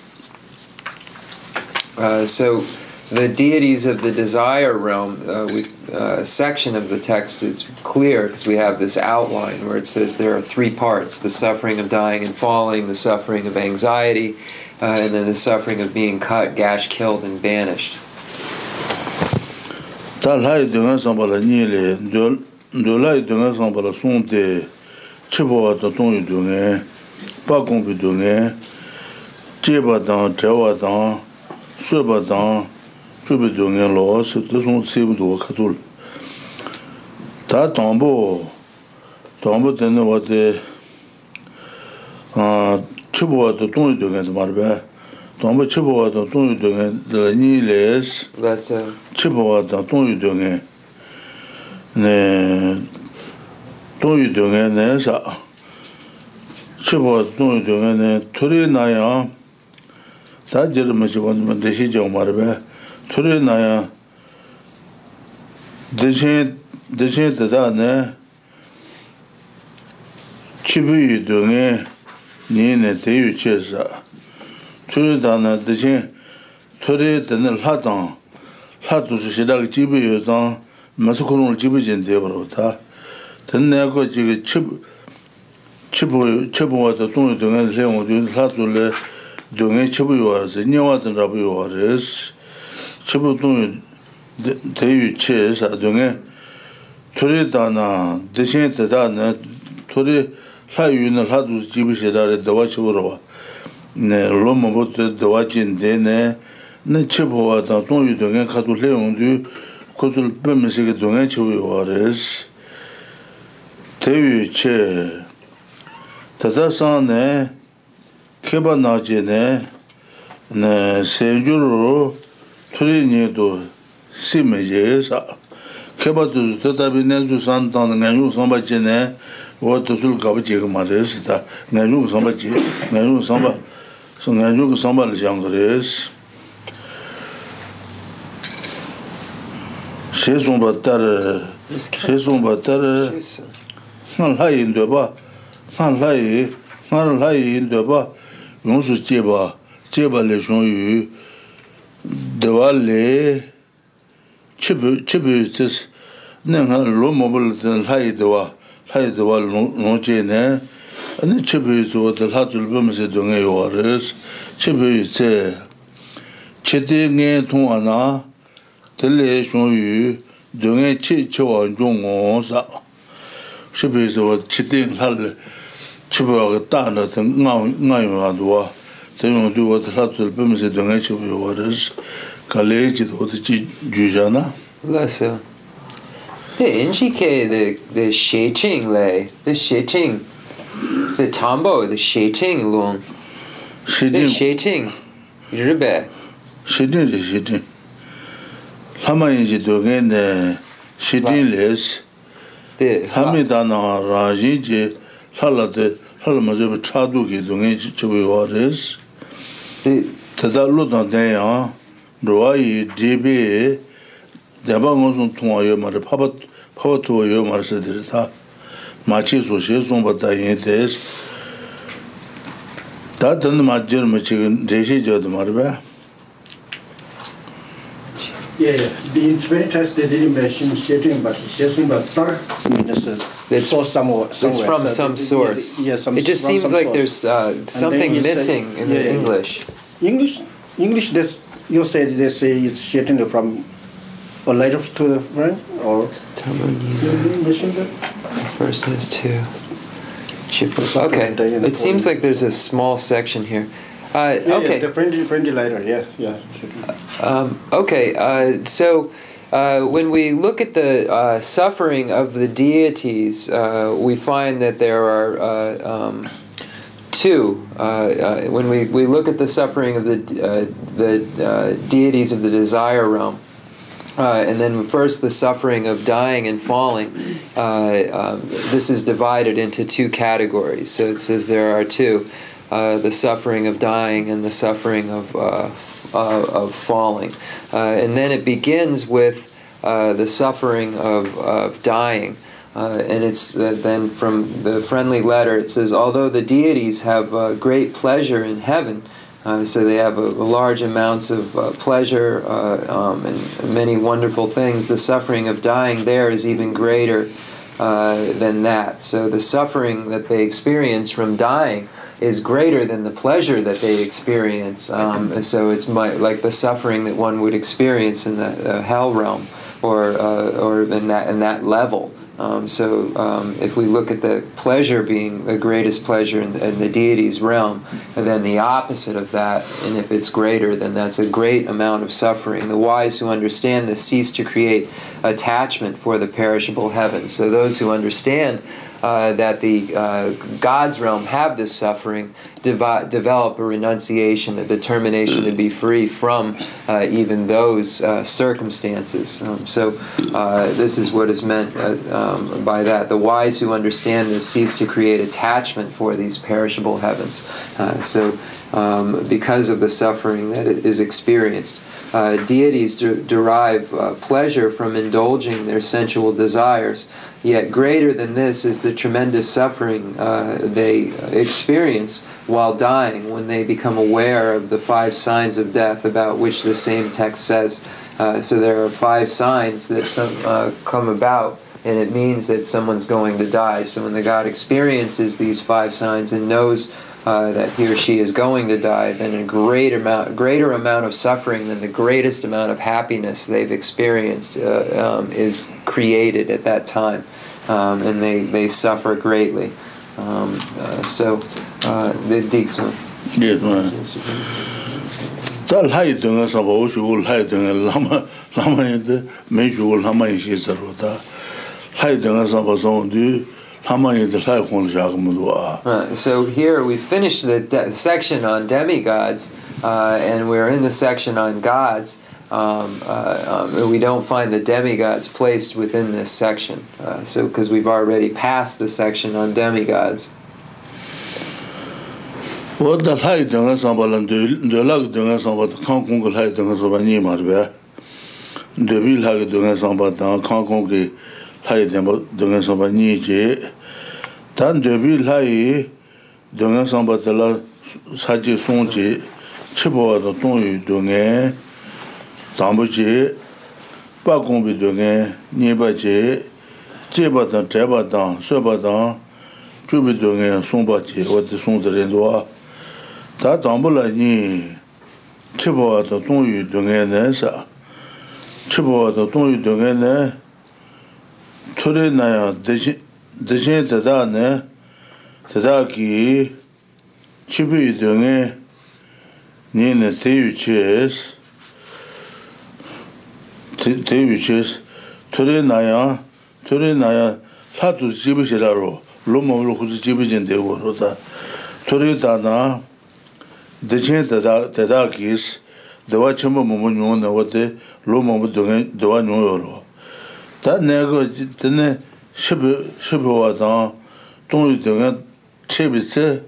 So, the deities of the desire realm, uh, we, uh, section of the text is clear because we have this outline where it says there are three parts, the suffering of dying and falling, the suffering of anxiety, uh, and then the suffering of being cut, gashed, killed, and banished. Ta lai dunga sambala nyele, dunga sambala sung chibwa dang tong yu du ngen, pa gong bi du ngen, che ba dang, che wa dang, su ba dang, chu bi du ngen loo, si te song tsi bu du wa katol. Ta tena wate, nyi dōng 추보 dōng e nē sā qibuwa dōng yu dōng e nē turi nā ya dā jir mē shigwa nima dēshī yaw marabē turi nā ya dēshī nē nē nē chē sā dā nā dēshī dā nē ten 지금 ka chiga chibu chibu wata tongi dunga lingwa dunga lato le dunga chibu yuwarasi, nye wata nrabu yuwarasi chibu tongi deyu che sa dunga turi dana, deshin te dana turi la yu na lato jibu shirari dawa chibu rawa ne Te yu che, 네 san ne, kepa na je ne, se yu ruru turi nye tu si me je, sa, kepa tu su, tata san samba ne, tu sul kaba re, si ta, samba samba, samba le re, si. She she she nga lai yin dweba, nga lai yi, nga lai yin dweba, yung su jeba, jeba le shung yu, dewa le, chibu, chibu yu tis, ne nga lo mobil dewa, lai dewa nung che ne, ane chibu yu wata la se tong ana, yung sa, Shubhi isa wad chi ting hali chibwa waga ta'a na tanga nga yuwaa duwaa Ta yung tu wad hla tsula bimisi duwa nga chibwa yuwaa rizh Ka le echida wad chi jujaa na Lasa Te enchi kei de shi ting le, tambo, 데 hāmi 라지제 rājī jī hāla tē hāla ma zhūpa chādū kī dōngi chibu yuwa rēs tētā lū tāng tē yā rūwā yī dī bī dēbā ngō sōng tōngā yō Yeah, yeah. The inspectors they didn't mention Shetin, but Shetin Basar. Mm, it's from It's from some source. It just seems like there's uh, something missing in the English. English, English. This you said they say it's Shetin from a letter to the friend or. Verses two. Okay, it seems like there's a small section here. Uh, yeah, okay. Yeah, the fringy fringy lighter, yeah, yeah. Um, okay, uh, so uh, when we look at the uh, suffering of the deities, uh, we find that there are um, two. when we, we look at the suffering of the, the deities of the desire realm, and then first the suffering of dying and falling. Um, this is divided into two categories. So it says there are two. Uh, the suffering of dying and the suffering of, uh, uh of falling. Uh, and then it begins with the suffering of, of dying. and it's then from the friendly letter, it says, Although the deities have great pleasure in heaven, uh, so they have a, a large amounts of uh, pleasure uh, um, and many wonderful things. The suffering of dying there is even greater than that. So the suffering that they experience from dying is greater than the pleasure that they experience. Um, so it's my, like the suffering that one would experience in the uh, hell realm or, uh, or in, that, in that level. Um, so um, if we look at the pleasure being the greatest pleasure in, in, the deity's realm, and then the opposite of that, and if it's greater, then that's a great amount of suffering. The wise who understand this cease to create attachment for the perishable heaven. So those who understand uh, that the uh, God's realm have this suffering, devi- develop a renunciation, a determination to be free from uh, even those uh, circumstances. Um, so, uh, this is what is meant um, by that. The wise who understand this cease to create attachment for these perishable heavens. so, um, because of the suffering that is experienced uh, deities de- derive uh, pleasure from indulging their sensual desires. Yet, greater than this is the tremendous suffering uh, they experience while dying when they become aware of the five signs of death about which the same text says. Uh, so, there are five signs that some, uh, come about. And it means that someone's going to die. So when the God experiences these five signs and knows uh, that he or she is going to die, then a great amount, greater amount of suffering than the greatest amount of happiness they've experienced uh, um, is created at that time, um, and they, they suffer greatly. Um, uh, so, uh, the Dixon. Yes, ma'am. Tā lhāi dunga sāpa u shūgu lhāi dunga lāma, lāma yinda, mē shūgu lāma yinshi sarwa tā. Lhāi dunga sāpa sāngu Uh, so here we've finished the section on demigods uh, and we are in the section on gods. Um, uh, um, we don't find the demigods placed within this section because we have already passed the section on demigods. Davea lau ke dug nextanpa, How many times d Tekha ru days, Kan ku tān dēbī lā yī dōngyā sāmbā tālā sācī sōngcī chibu wā tō tōng yī dōngyā tāmbu chī bā kōng bī dōngyā nī bā chī chī bā tāng, chē bā tāng, sō sōng sōng tā tāmbu sā dāshīn tathā 치비드네 니네 kī chibī dōngē nī 사두 tēyū chēs, tēyū 지비진 tūrē nāyā, tūrē nāyā, lā tū chibī shirā rō, lō mō shibu, shibu wadang, tong yu dengan chebi tse,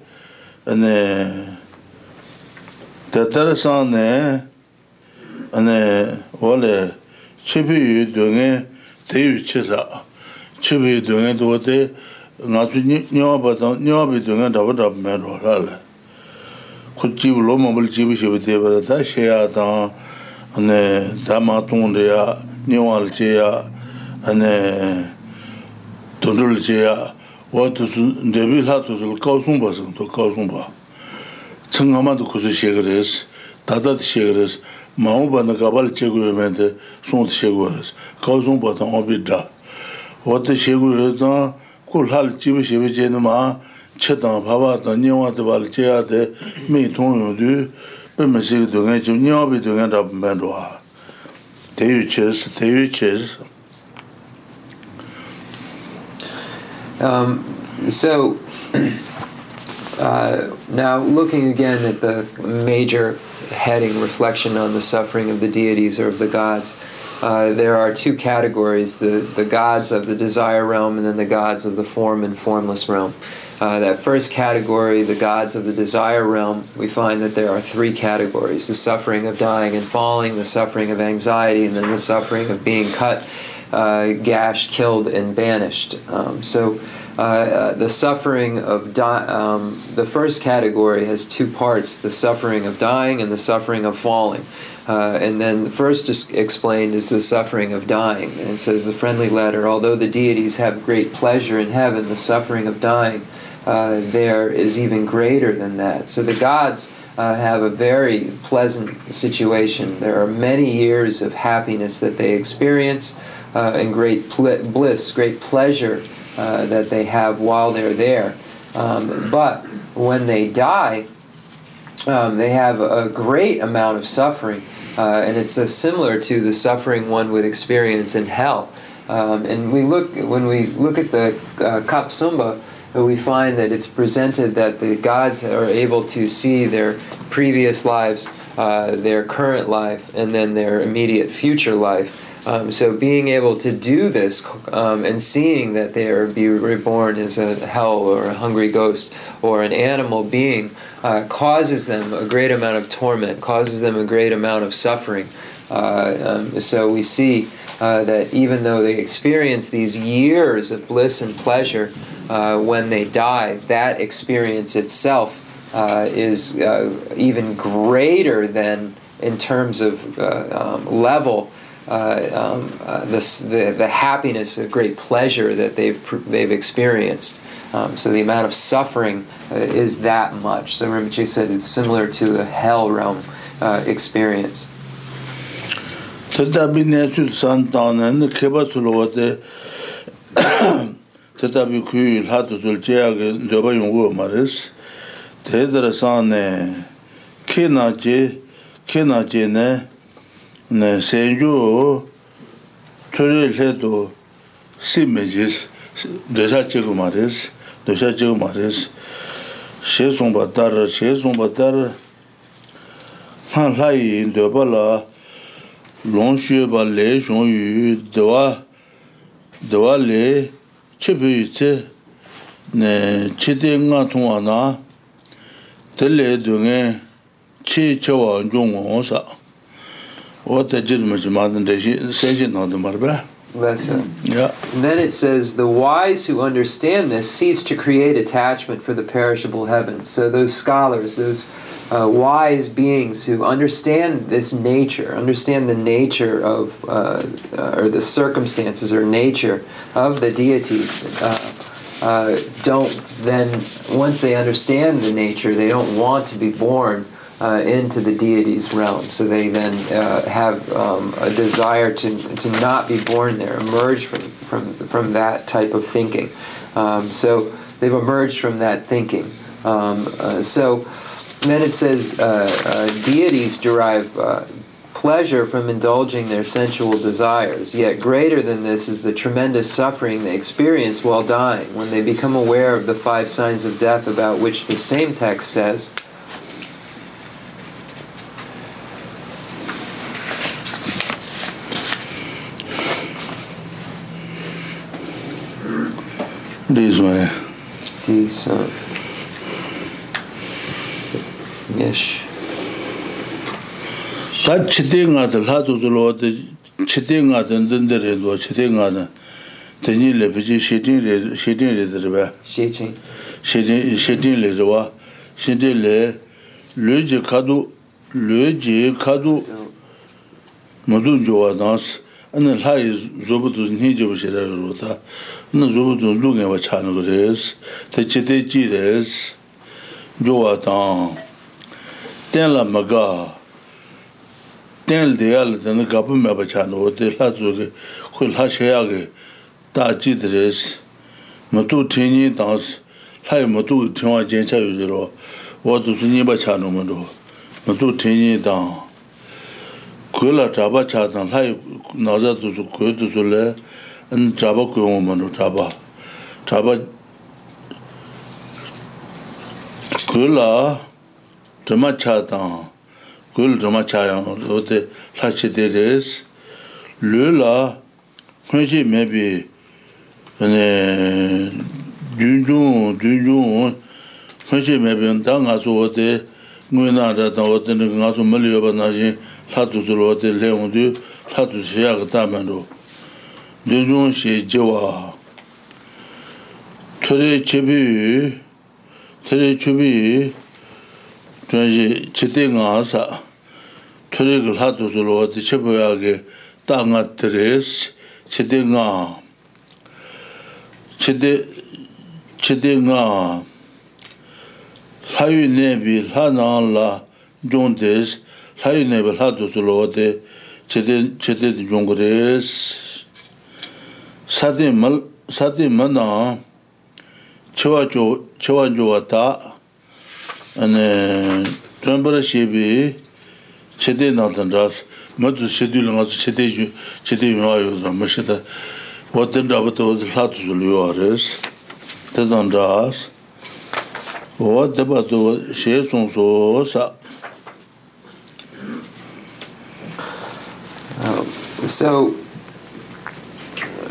ane, datara san ane, ane, wale, chebi yu dengan te yu che sa, chebi yu dengan do wate, nga tsu nyawa batang, nyawa bi dengan mabal dōndōl che ya wā tōsō ndēbī lhā tōsō lō kāwsōng bā sāng tō kāwsōng bā tsāng āmā tō kōsō shē gā rēs tātā tō shē gā rēs mā wā bā nā kāpā lō che gō yō mēn dhā yō mā nyā tā Um, so uh, now looking again at the major heading reflection on the suffering of the deities or of the gods. Uh, there are two categories the, the gods of the desire realm and then the gods of the form and formless realm. Uh, that first category, the gods of the desire realm, we find that there are three categories the suffering of dying and falling, the suffering of anxiety, and then the suffering of being cut uh, gashed, killed, and banished. Um, so uh, uh the suffering of um, the first category has two parts: the suffering of dying and the suffering of falling. Uh, and then the first explained is the suffering of dying. And it says the friendly letter, although the deities have great pleasure in heaven, the suffering of dying uh, there is even greater than that. So the gods uh, have a very pleasant situation. There are many years of happiness that they experience uh, and great bliss, great pleasure uh, that they have while they're there. Um, but when they die, um, they have a great amount of suffering, uh, and it's similar to the suffering one would experience in hell. Um, and we look when we look at the uh, Kapsumba, we find that it's presented that the gods are able to see their previous lives, uh, their current life, and then their immediate future life. Um, so being able to do this um, and seeing that they are be reborn as a hell or a hungry ghost or an animal being uh, causes them a great amount of torment, causes them a great amount of suffering. Uh, um, so we see uh, that even though they experience these years of bliss and pleasure, uh, when they die, that experience itself uh, is uh, even greater than in terms of um, level uh, um, uh, the, the, happiness, the great pleasure that they've, they've experienced. Um, so the amount of suffering uh, is that much. So Rinpoche said it's similar to a hell realm uh, experience. Tathabi nesu santana na kheba sulwa te Tathabi kuyu lhatu sul cheya ge dhoba yungu maris Tathara sanane Kena che, 네 sēnyū tūrī 해도 sī mēchīs, dōshā chīgū mārēs, dōshā chīgū mārēs, shē sōṅba tār, shē sōṅba tār, ngā lhā yī ndio pā lā, lōng shōng tsē, ngā tōng wā nā, chī ngō Or the That's it. Yeah. And then it says, The wise who understand this cease to create attachment for the perishable heavens. So those scholars, those uh, wise beings who understand this nature, understand the nature of, uh, uh, or the circumstances or nature of the deities, uh, uh, don't then, once they understand the nature, they don't want to be born uh, into the deity's realm. So they then uh, have um, a desire to, to not be born there, emerge from, from, from that type of thinking. Um, so they've emerged from that thinking. Um, uh, so then it says uh, uh, deities derive uh, pleasure from indulging their sensual desires. Yet greater than this is the tremendous suffering they experience while dying when they become aware of the five signs of death about which the same text says. this way. This way. Yes. That lhā tu tu last of the Lord, cheating at the end of the day, cheating at the end. Tenyi le bici shedin le shedin le de ba shedin shedin shedin le de wa shedin le le je kadu le je nā zhūpa dhūn dhūngi wā chāna gu rēs, tā chī tē chī rēs, dhū wā tāng, tēn lā mā gā, tēn lā dhīyā lā tā nā gāpa mā wā chāna wā, tē lā dhū gā, khu lā shayā gā, tā chī tā rēs, mā tū tēnyī lā yā mā tū gā tēn wā wā nī khu lā chā bā lā yā nā zhā dhū khu yā dhū ān چابو کو منو چابا چابا کلا تما چاتا کل تما چایا ہوتے لاچ دے دس لولا کوئی جی می بی نے دین دون دین دون کوئی جی می بن دا گا سو ہوتے نوے نا دا تا ہوتے نا سو ملیو بنا جی لاچ سو lūdhūng shē jīwā thārē chibī thārē chibī chuān shē chitī ngā sā thārē kā lhā tu su lō tī chibī yā kē tā sati 사데마나 chewa jo, chewa jo wata ane chunbara shebi chede nantan rasa matu shedi lunga tu chede yu, chede yunga yu dhamma sheta wata so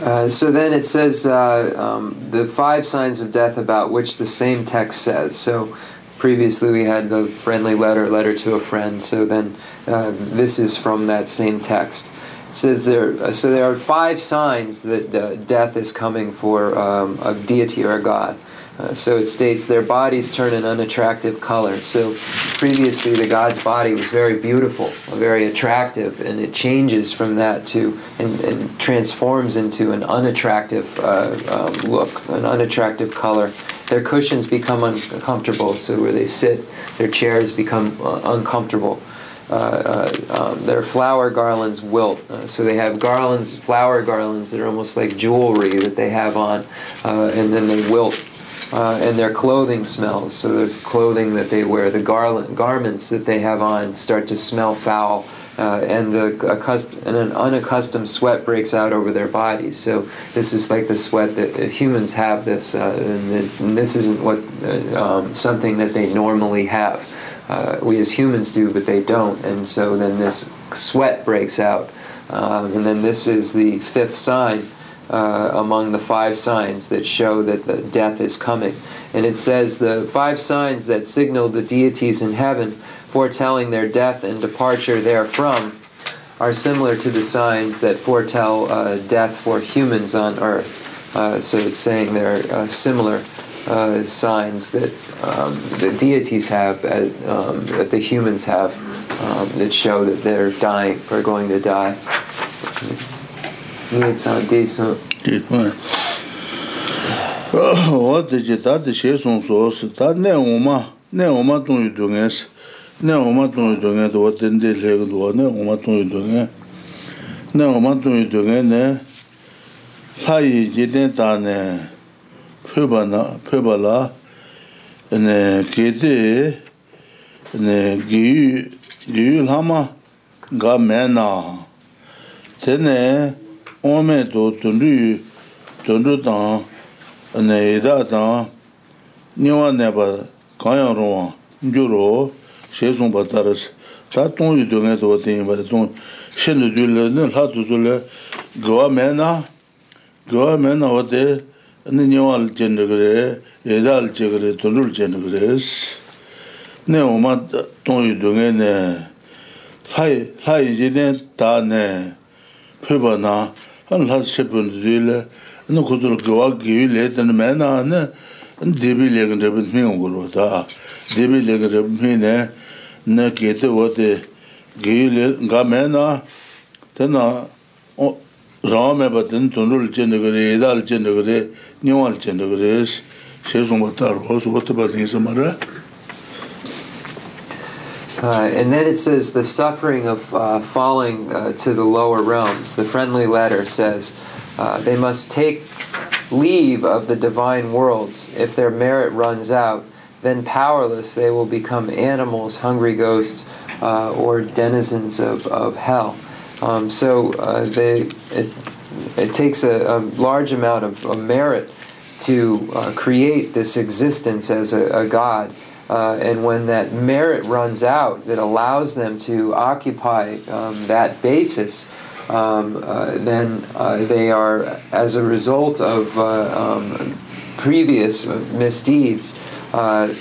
Uh, so then it says uh, um, the five signs of death about which the same text says. So previously we had the friendly letter, letter to a friend. So then uh, this is from that same text. It says there. Uh, so there are five signs that uh, death is coming for um, a deity or a god. Uh, so it states, their bodies turn an unattractive color. So previously, the god's body was very beautiful, very attractive, and it changes from that to and, and transforms into an unattractive uh, uh, look, an unattractive color. Their cushions become uncomfortable, so where they sit, their chairs become uh, uncomfortable. Uh, uh, um, their flower garlands wilt. Uh, so they have garlands, flower garlands that are almost like jewelry that they have on, uh, and then they wilt uh, and their clothing smells. So there's clothing that they wear, the garland, garments that they have on start to smell foul, uh, and the and an unaccustomed sweat breaks out over their bodies. So this is like the sweat that humans have. This uh, and, it, and, this isn't what uh, um, something that they normally have. Uh, we as humans do, but they don't. And so then this sweat breaks out, um, and then this is the fifth sign uh, among the five signs that show that the death is coming. And it says the five signs that signal the deities in heaven foretelling their death and departure therefrom are similar to the signs that foretell uh, death for humans on earth. Uh, so it's saying they're similar uh, signs that um, the deities have, uh, um, that the humans have, um, that show that they're dying are going to die. Ni tsā dee sā Ti kūna Wā dāng wā mēntu tōng rūyū, tōng rū tāng, an e dā tāng, nīwā nē bā kāñyā rūwa, jū rō, shēsūng bā tārās, tā tōng rū dōngé tō wā tīngi bā tōng rū, shēn tu tūli, na, ān lāt shēpun dhīla, ān Uh, and then it says the suffering of uh, falling uh, to the lower realms. The friendly letter says uh, they must take leave of the divine worlds. If their merit runs out, then powerless they will become animals, hungry ghosts, uh, or denizens of, of hell. Um, so uh, they, it, it takes a, a large amount of, of merit to create this existence as a, a god. Uh, and when that merit runs out that allows them to occupy um, that basis, um, uh, then uh, they are, as a result of uh, um, previous misdeeds, uh,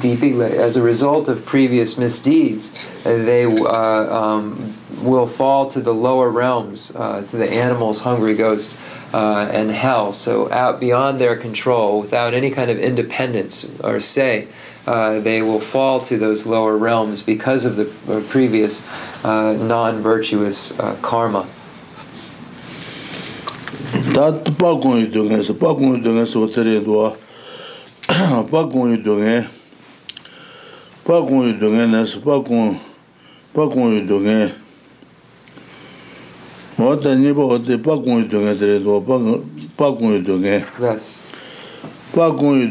deeply, as a result of previous misdeeds, uh, they um, will fall to the lower realms, to the animals, hungry ghosts. Uh, and hell, so out beyond their control, without any kind of independence or say, uh they will fall to those lower realms because of the uh, previous uh, non virtuous uh, karma. Tat pa gung yu dung es, pa gung yu dung es wa tere duwa, pa gung yu dung es, pa gung yu dung mota pa gung, pa gung yu dung es. Wa ta nipa wa te pa gung yu tere duwa, pa gung yu Yes. Pa gung yu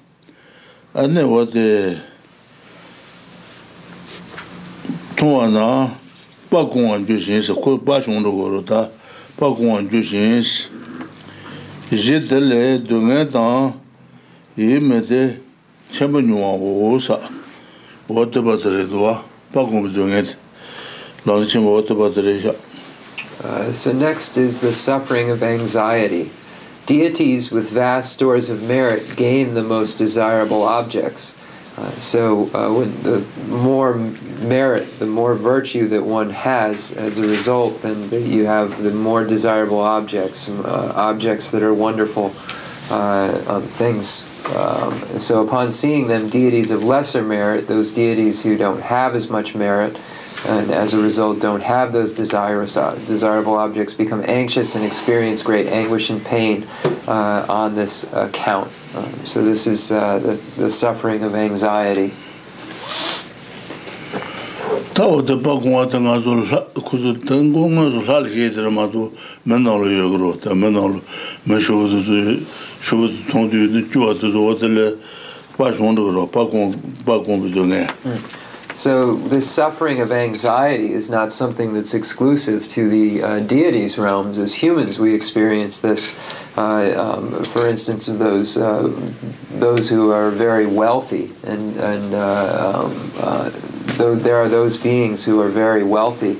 ānne wā te tūwa nāng pā kūngā jūshīn sā, kua bā shūng du kō rū tā, pā kūngā jūshīn sā, du ngā tāng yī mē tē chenpa nyūwa ngō du So next is the suffering of anxiety. deities with vast stores of merit gain the most desirable objects. Uh, so, uh, the more merit, the more virtue that one has as a result, then you have the more desirable objects, uh, objects that are wonderful uh, um, things. Um, so, upon seeing them, deities of lesser merit, those deities who don't have as much merit, and as a result don't have those desirous desirable objects become anxious and experience great anguish and pain uh, on this account so this is the, the suffering of anxiety tau de bagwa de ngazul kuz de ngonga zul hal jeder ma do menol yo gro ta menol me shuvu de shuvu de tondu de chuat de zotele pa jondo gro pa kon pa kon de ne So, this suffering of anxiety is not something that's exclusive to the uh, deities' realms. As humans, we experience this. Uh, um, for instance, of those uh, those who are very wealthy, and and uh, um, uh, th- there are those beings who are very wealthy.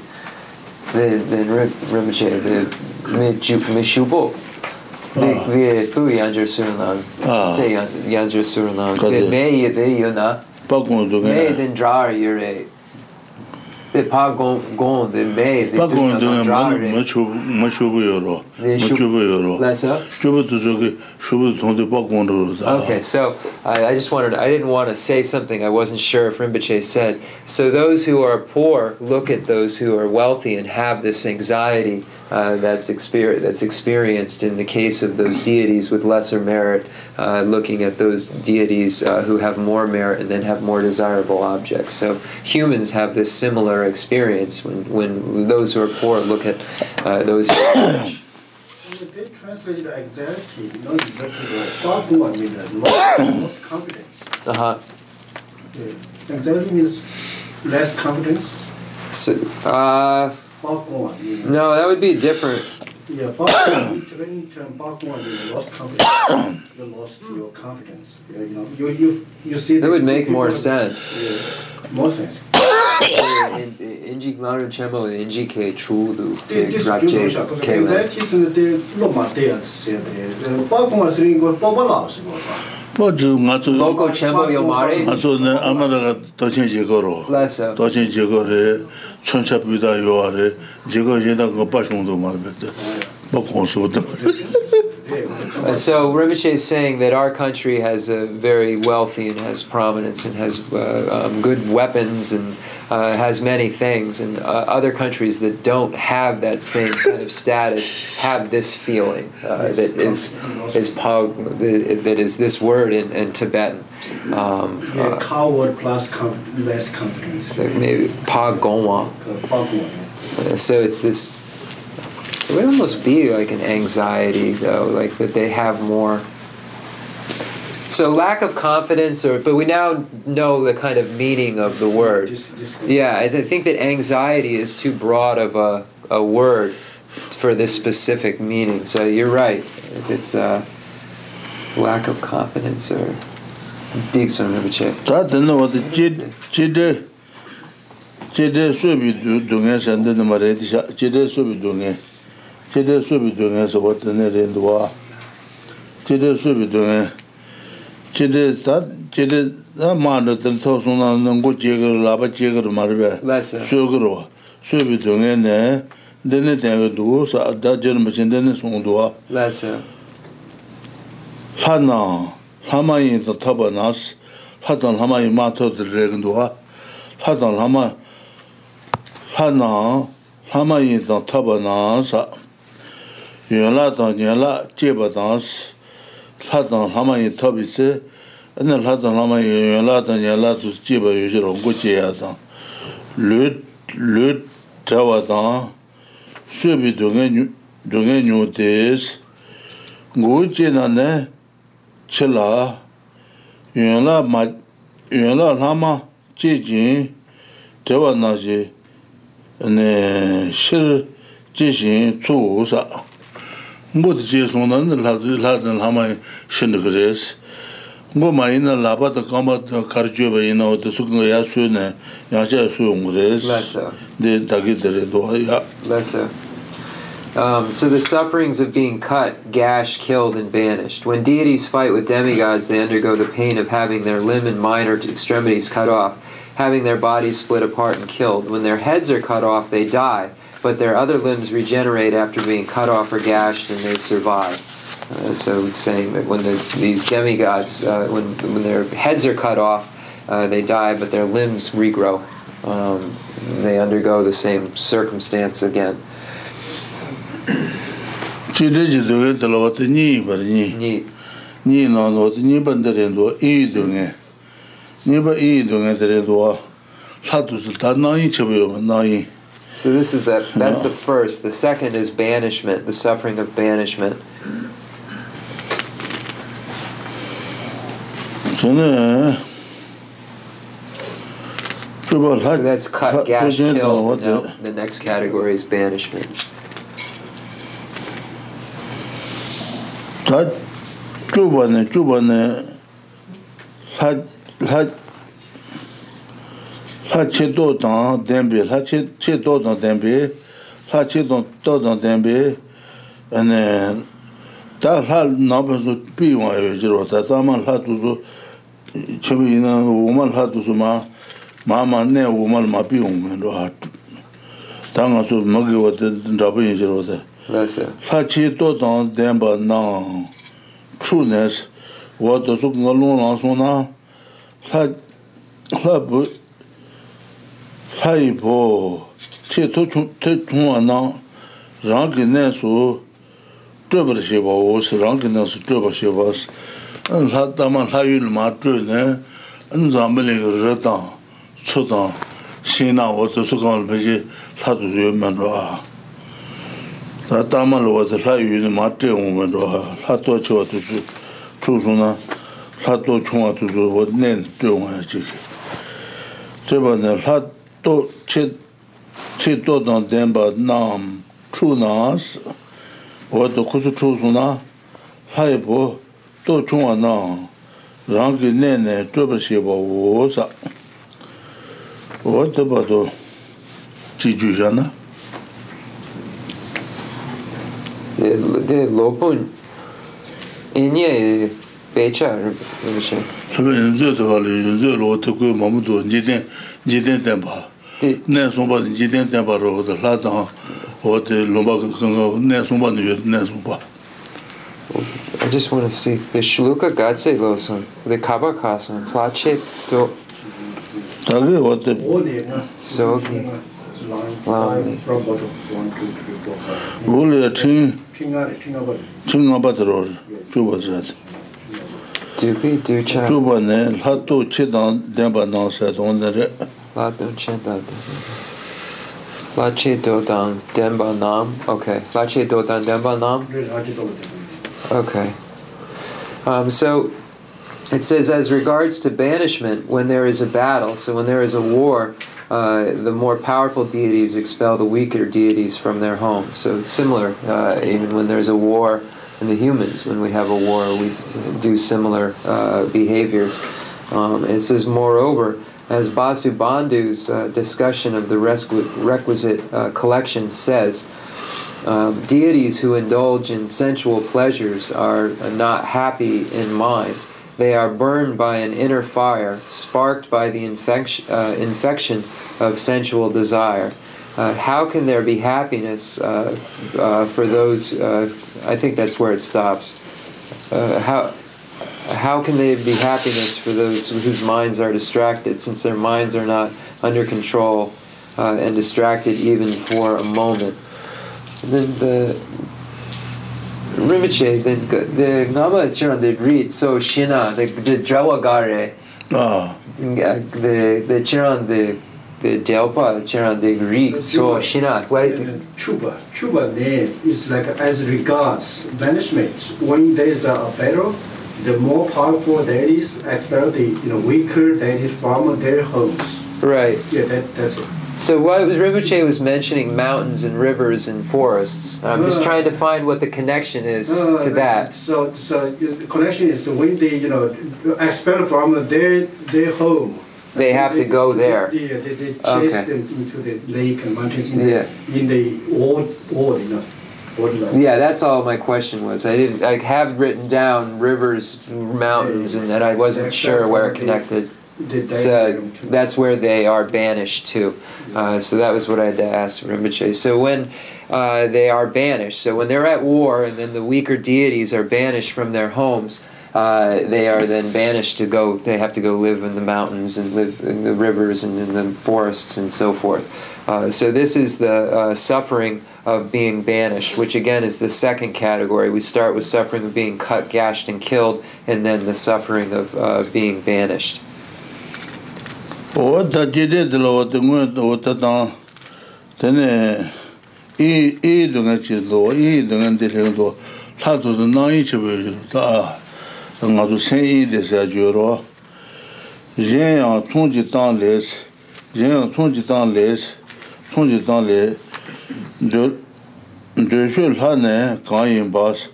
The the Rinpoche, the Mishubo, the ah. ah. say den drar Pe pa de Shubu shubu de Okay, so I I just wanted I didn't want to say something I wasn't sure if Rinpoche said. So those who are poor look at those who are wealthy and have this anxiety uh, that's, exper- that's experienced in the case of those deities with lesser merit, uh, looking at those deities uh, who have more merit and then have more desirable objects. So humans have this similar experience when, when those who are poor look at uh, those. they translated exactly, not exactly the thought means most, confidence. Uh-huh. Yeah. Anxiety means less confidence. So, uh, no, that would be different. Yeah, when you turn you lost confidence. you lost your confidence. Yeah, you know, you you you see. That would make more sense. Yeah, more sense. and NG Mario Chebo and NGK through the projection. So, there's some there's some lot matter that say there's a power So, is saying that our country has a very wealthy and has and has uh, um, good weapons and uh, has many things, and uh, other countries that don't have that same kind of status have this feeling uh, that is is pog that is this word in, in Tibetan. Um, yeah, uh, coward plus conf- less confidence. Maybe pagoma. Uh, so it's this. It would almost be like an anxiety, though, like that they have more so lack of confidence or but we now know the kind of meaning of the word yeah i think that anxiety is too broad of a a word for this specific meaning so you're right if it's a uh, lack of confidence or dig some of it check that don't know what the jide jide jide so bi dungen send the number jide so bi dungen jide so bi dungen so what the name the what jide so bi dungen chidi tsa, chidi tsa maa nga tsa tsa su na ngu chigir, laba chigir marbe, suyogir wa, suyobi tsu nga nga, dini tenga dugu, sa da jirma chin dini su ngu duwa. La na, taba taba ladang lama yin tabi se, ane ladang lama yin yin yin ladang yin ladu jiba yu shiro ngu je ya dang. Lu, lu trawa chila, ma, na shir ngō tī sōng lā tī lā ngō mā yī nā lā bā tā kā mā tā bā yī nā wā tā yā nā yā chā yā dē tā kī tā rē yā Um, so the sufferings of being cut, gashed, killed, and banished. When deities fight with demigods, they undergo the pain of having their limb and minor extremities cut off, having their bodies split apart and killed. When their heads are cut off, they die but their other limbs regenerate after being cut off or gashed and they survive. Uh, so it's saying that when the, these demigods, uh, when, when their heads are cut off, uh, they die, but their limbs regrow. Um, they undergo the same circumstance again. So this is the that's no. the first. The second is banishment, the suffering of banishment. So that's cut, gash, kill. No, the next category is banishment. 다 hā chi tō tāng tēngpē, hā chi tō tāng tā wā tā mā lā lā mā mā mā nē mā tā ngā mā wā wā ngā nā pāyī pō, tē chūngā nāng, rāng kī nāng sū drupā dhī sī bā wā sī, rāng kī nāng sū drupā dhī sī bā sī āñ, tā mā, tā yū nā mā dhū sū nā, āñ, 또 체, tó ténpá náá 추나스 náá sá wá tó 또 chú sú náá hái bó tó chú náá náá ráng kí nénéé chobar xé bó wó sá wá tó 이제 jiden tenpa. Nen sunpa jiden tenpa ro, la tang, o te lomba kanga, nen sunpa nyo, nen sunpa. I just want to see the Shuluka Gatsi Losan, the Kaba Kasan, Plache Do... Tagi o te... Sogi. Lani. Uli a ching... Chingari, chingabari. Chingabari ro, Dupi ducha. Chupa ne, lhatu chidang denpa nangsa dongna re. Lhatu chidang Lachi dodang denpa nam. Okay. Lachi dodang denpa nam. Okay. Um, so it says, as regards to banishment, when there is a battle, so when there is a war, uh, the more powerful deities expel the weaker deities from their home. So similar, uh, even when there's a war, and the humans when we have a war. We do similar uh, behaviors. Um, it says, moreover, as Vasubandhu's uh, discussion of the requisite uh, collection says, um, deities who indulge in sensual pleasures are not happy in mind. They are burned by an inner fire, sparked by the infection, uh, infection of sensual desire uh, how can there be happiness uh, uh, for those? Uh, I think that's where it stops. Uh, how how can there be happiness for those whose minds are distracted, since their minds are not under control uh, and distracted even for a moment? And then the Rinpoche, then the Nama Chiran read, so Shina, the, the Drawagare, oh. Ah. the, the Chiran, the the delta the Greek, so shina why chuba chuba name is like as regards banishment when there is a battle the more powerful that is especially you know weaker that is from their homes right yeah that, that's it so what Rinpoche was mentioning mountains and rivers and forests. I'm just uh, trying to find what the connection is uh, to that. So, so the connection is when they, you know, expel from their their home they have they, to go there. Uh, they, they chase okay. them into the lake and mountains in, yeah. the, in the old, old, you know. Yeah, that's all my question was. I did I have written down rivers, mountains, and that I wasn't sure where it connected. So that's where they are banished to. Uh, so that was what I had to ask Rinpoche. So when uh, they are banished, so when they're at war and then the weaker deities are banished from their homes, uh, they are then banished to go. They have to go live in the mountains and live in the rivers and in the forests and so forth. Uh, so this is the uh, suffering of being banished, which again is the second category. We start with suffering of being cut, gashed, and killed, and then the suffering of uh, being banished. nga zu sen yi de se ju ro yin yang chung ji tan les se yin yang chung ji tan le se chung ji de de shu la ne kan yin ba se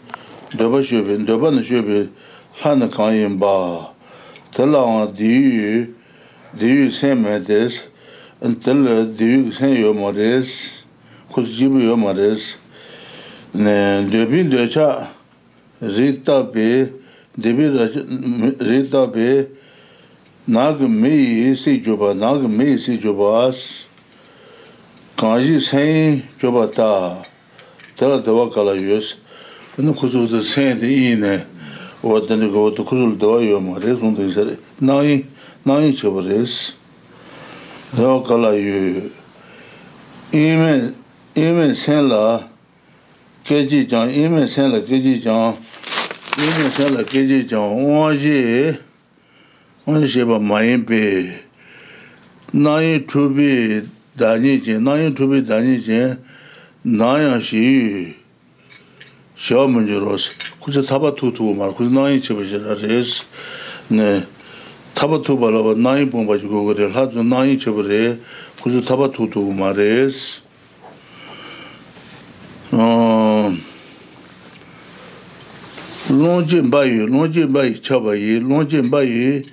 de ba shu bin de ba ne shu bin la ne kan ba de la wang di yu yu me de di ma de se ku bu yu ma de ne de bin de cha zita pe dhibi rita bhe nāg mē yīsī jubā, nāg mē yīsī jubās, kāñjī sēn jubā tā, tērā dhawā kālā yuās, nā khusū tā sēn tā yī nē, wā tāni kawā tā khusū tā dhawā yuā mā rēs, nā yī, chabā rēs, dhawā kālā yu, sēn lā, kējī chāng, yī sēn lā kējī chāng, yīnyā sāla kēchē chāng wā yī, wā yī shēpa mā yī pē, nā yī chūpi dānyī chē, nā yī chūpi dānyī chē, nā yā shī yī, shiā mā yī rō sī, kuchā tāpa tū tū mā rā, kuchā nā yī chēpa Lōng jīn bāyī, lōng jīn bāyī chā bāyī, lōng jīn bāyī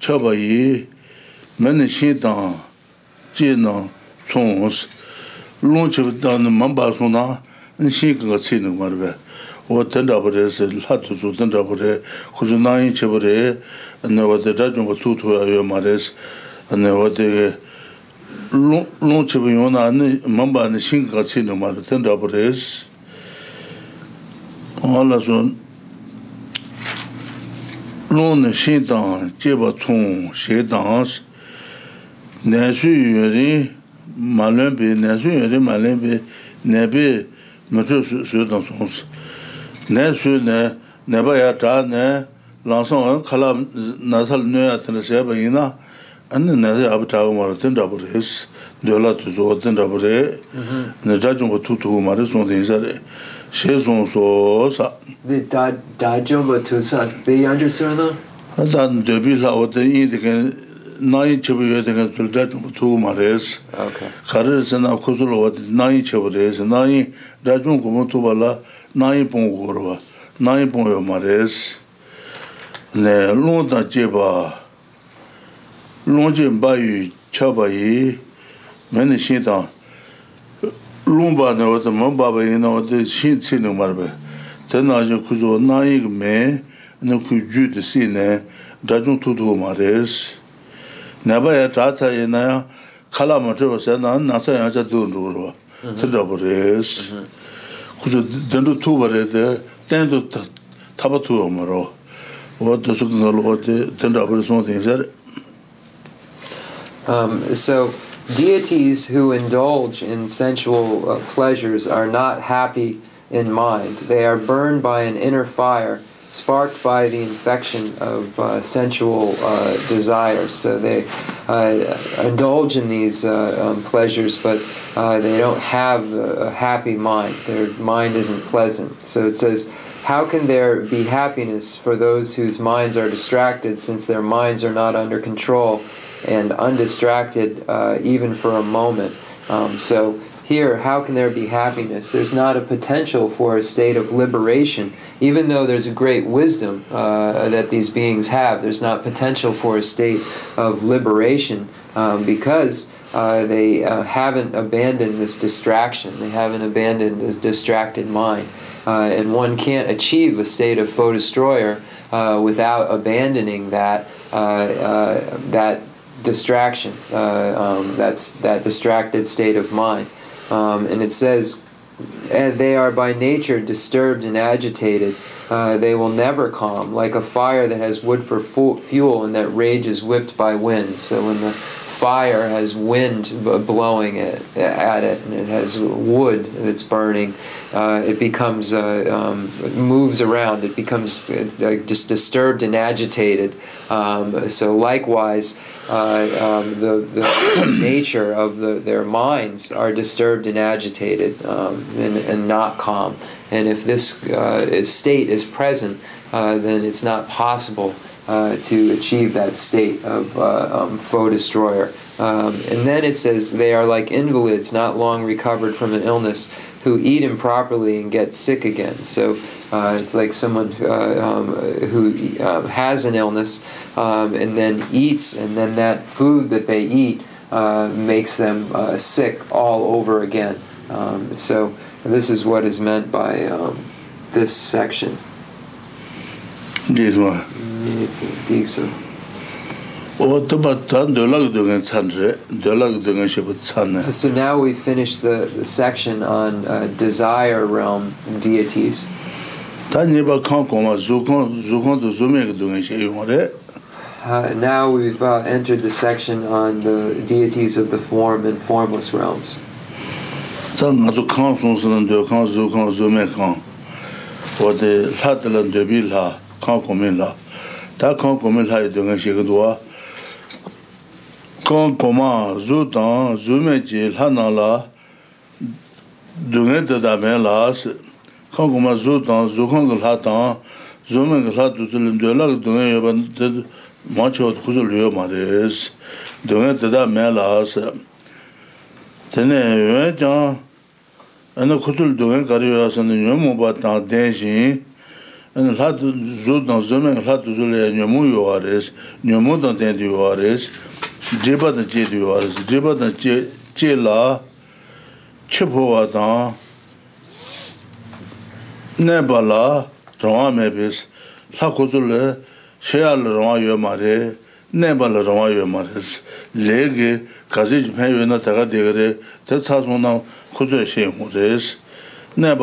chā bāyī mēni shīn dāng, jīn dāng, tsōng osi lōng chibī dāng nī mambā sūna, nī shīn kā tsīni kumar wē wā dāndā pūrēsi, lā tuzu dāndā pūrē, khuza nā yīn lōne shīn tāng jīpa tsōng shē tāng shī nē shū yu rī mā lēng bē, nē shū yu rī mā lēng bē nē bē mā chū shū tāng nē shū nē, nē bā nē lāng sāng nā yā yā gu lā tū wā nē tū tū gu rē Shé shóng shóó sá Dà chóng bó tó sá, dì yáñ chó sá sá? Dà chóng tó bí sá wá tán yín tí ké Ná yín ché bó yó tán ké tó lé dà chóng bó tó ma ré ma lūmbā nā wata mō bāba yī nā wata shīn cī nā marabā tā nā yā nā yī mē nā ku jū tā sī nā dā chūng nā bā yā tā tā yā bā nā yā chā rō wā sū nā Deities who indulge in sensual uh, pleasures are not happy in mind. They are burned by an inner fire sparked by the infection of uh, sensual uh, desires. So they uh, indulge in these uh, um, pleasures, but uh, they don't have a, happy mind. Their mind isn't pleasant. So it says, How can there be happiness for those whose minds are distracted, since their minds are not under control and undistracted uh, even for a moment. Um, so here, how can there be happiness? There's not a potential for a state of liberation. Even though there's a great wisdom uh, that these beings have, there's not potential for a state of liberation um, because uh, they uh, haven't abandoned this distraction. They haven't abandoned this distracted mind. Uh, and one can't achieve a state of foe destroyer uh, without abandoning that, uh, that distraction, uh, um, that's that distracted state of mind. Um, and it says, and they are by nature disturbed and agitated uh, they will never calm, like a fire that has wood for fuel and that rage is whipped by wind. So when the fire has wind blowing it at it and it has wood that's burning, uh, it becomes uh, um, it moves around. It becomes uh, just disturbed and agitated. Um, so likewise, uh, um, the, the nature of the, their minds are disturbed and agitated um, and, and not calm. And if this state is is present, uh, then it's not possible uh, to achieve that state of uh, um, foe destroyer. Um, and then it says, they are like invalids, not long recovered from an illness, who eat improperly and get sick again. So uh, it's like someone uh, um, who uh, has an illness um, and then eats, and then that food that they eat makes them sick all over again. Um, so this is what is meant by um, this section. this one it's a what about the dolag dong and sanre dolag dong so now we finish the, the section on uh, desire realm and deities ta ne ba kan ko ma zu kon do now we've uh, entered the section on the deities of the form and formless realms ta ma zu kan do kan kon what the hatlan de bilha kāng kōmen lā tā kāng kōmen lā yu dōngā shē kato wā kāng kōmā zū tāng zū mē jī lā nā lā dōngā tata mē lā sī kāng kōmā zū tāng zū kāng kā lā tāng zū mē kā lā tū sī lī ndō lā kā hāt zūdhān, zūmīng hāt zūdhān nyamū yuwaarīs, nyamūdān tāndi yuwaarīs, jirba dā jīy dhiyuwaarīs, jirba dā jīy jīy lā,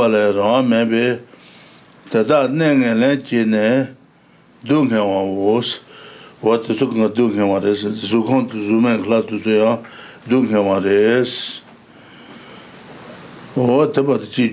yuwa tata nengen len chi ne dunghe wa wos wa tsu kong dunghe wa res tsu kong tu zu men kla tu zu ya dunghe wa res o tba chi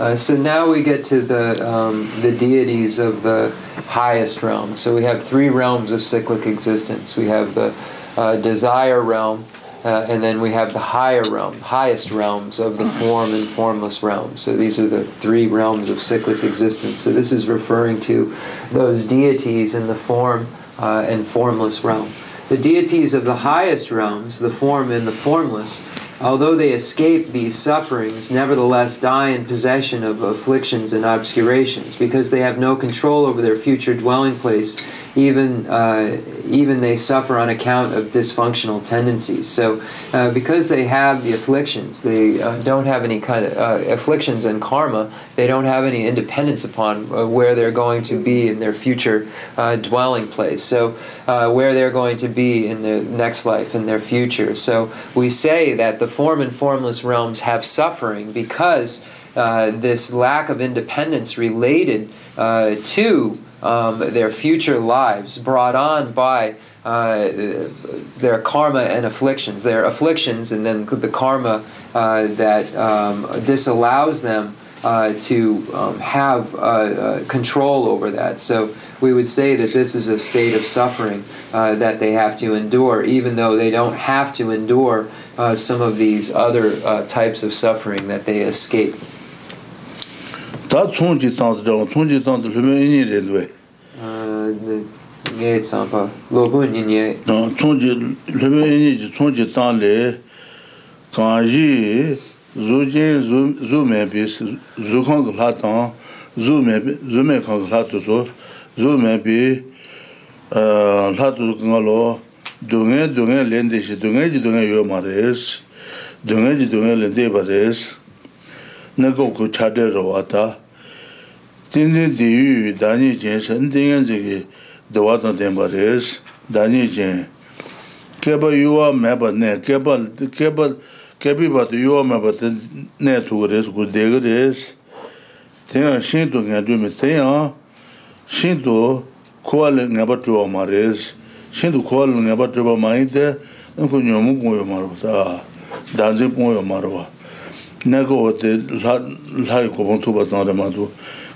uh, so now we get to the um, the deities of the highest realm. So we have three realms of cyclic existence. We have the uh, desire realm, Uh, and then we have the higher realm, highest realms of the form and formless realms. So these are the three realms of cyclic existence. So this is referring to those deities in the form uh, and formless realm. The deities of the highest realms, the form and the formless, although they escape these sufferings, nevertheless die in possession of afflictions and obscurations, because they have no control over their future dwelling place even uh, even they suffer on account of dysfunctional tendencies. So, uh, because they have the afflictions, they uh, don't have any kind of uh, afflictions and karma. They don't have any independence upon uh, where they're going to be in their future uh, dwelling place. So, where they're going to be in the next life in their future. So, we say that the form and formless realms have suffering because this lack of independence related to um, their future lives brought on by uh, their karma and afflictions, their afflictions, and then the karma uh, that um, disallows them uh, to um, have uh, uh, control over that. So we would say that this is a state of suffering uh, that they have to endure, even though they don't have to endure some of these other types of suffering that they escape. tā tsung jī tāṋ tāṋ, tsung jī tāṋ tāṋ lūmē īnī rindvayi. Nyē tsāṋ pā, lōbō nyē nyē... tāṋ tsung jī, lūmē īnī jī tsung jī tāṋ lē, kāñ jī, zū jē, zū mē pī, zū kháng lā tāṋ, zū mē pī, zū mē kháng lā tū sō, zū mē pī, tīn tīñ dīyūyī dānii chiñ, shantīñ yáñ zikhi dhawātna tīn pā rēs, dānii chiñ. Kēpá yuvā maipat nē, kēpá, kēpī pāt yuvā 신도 nē thūk rēs, ku dēk rēs. Tīñ yáñ shīntu kīñā tuy mi, tīñ yáñ shīntu ku'āli ngā pa chū'a ma rēs. Shīntu ku'āli ngā ma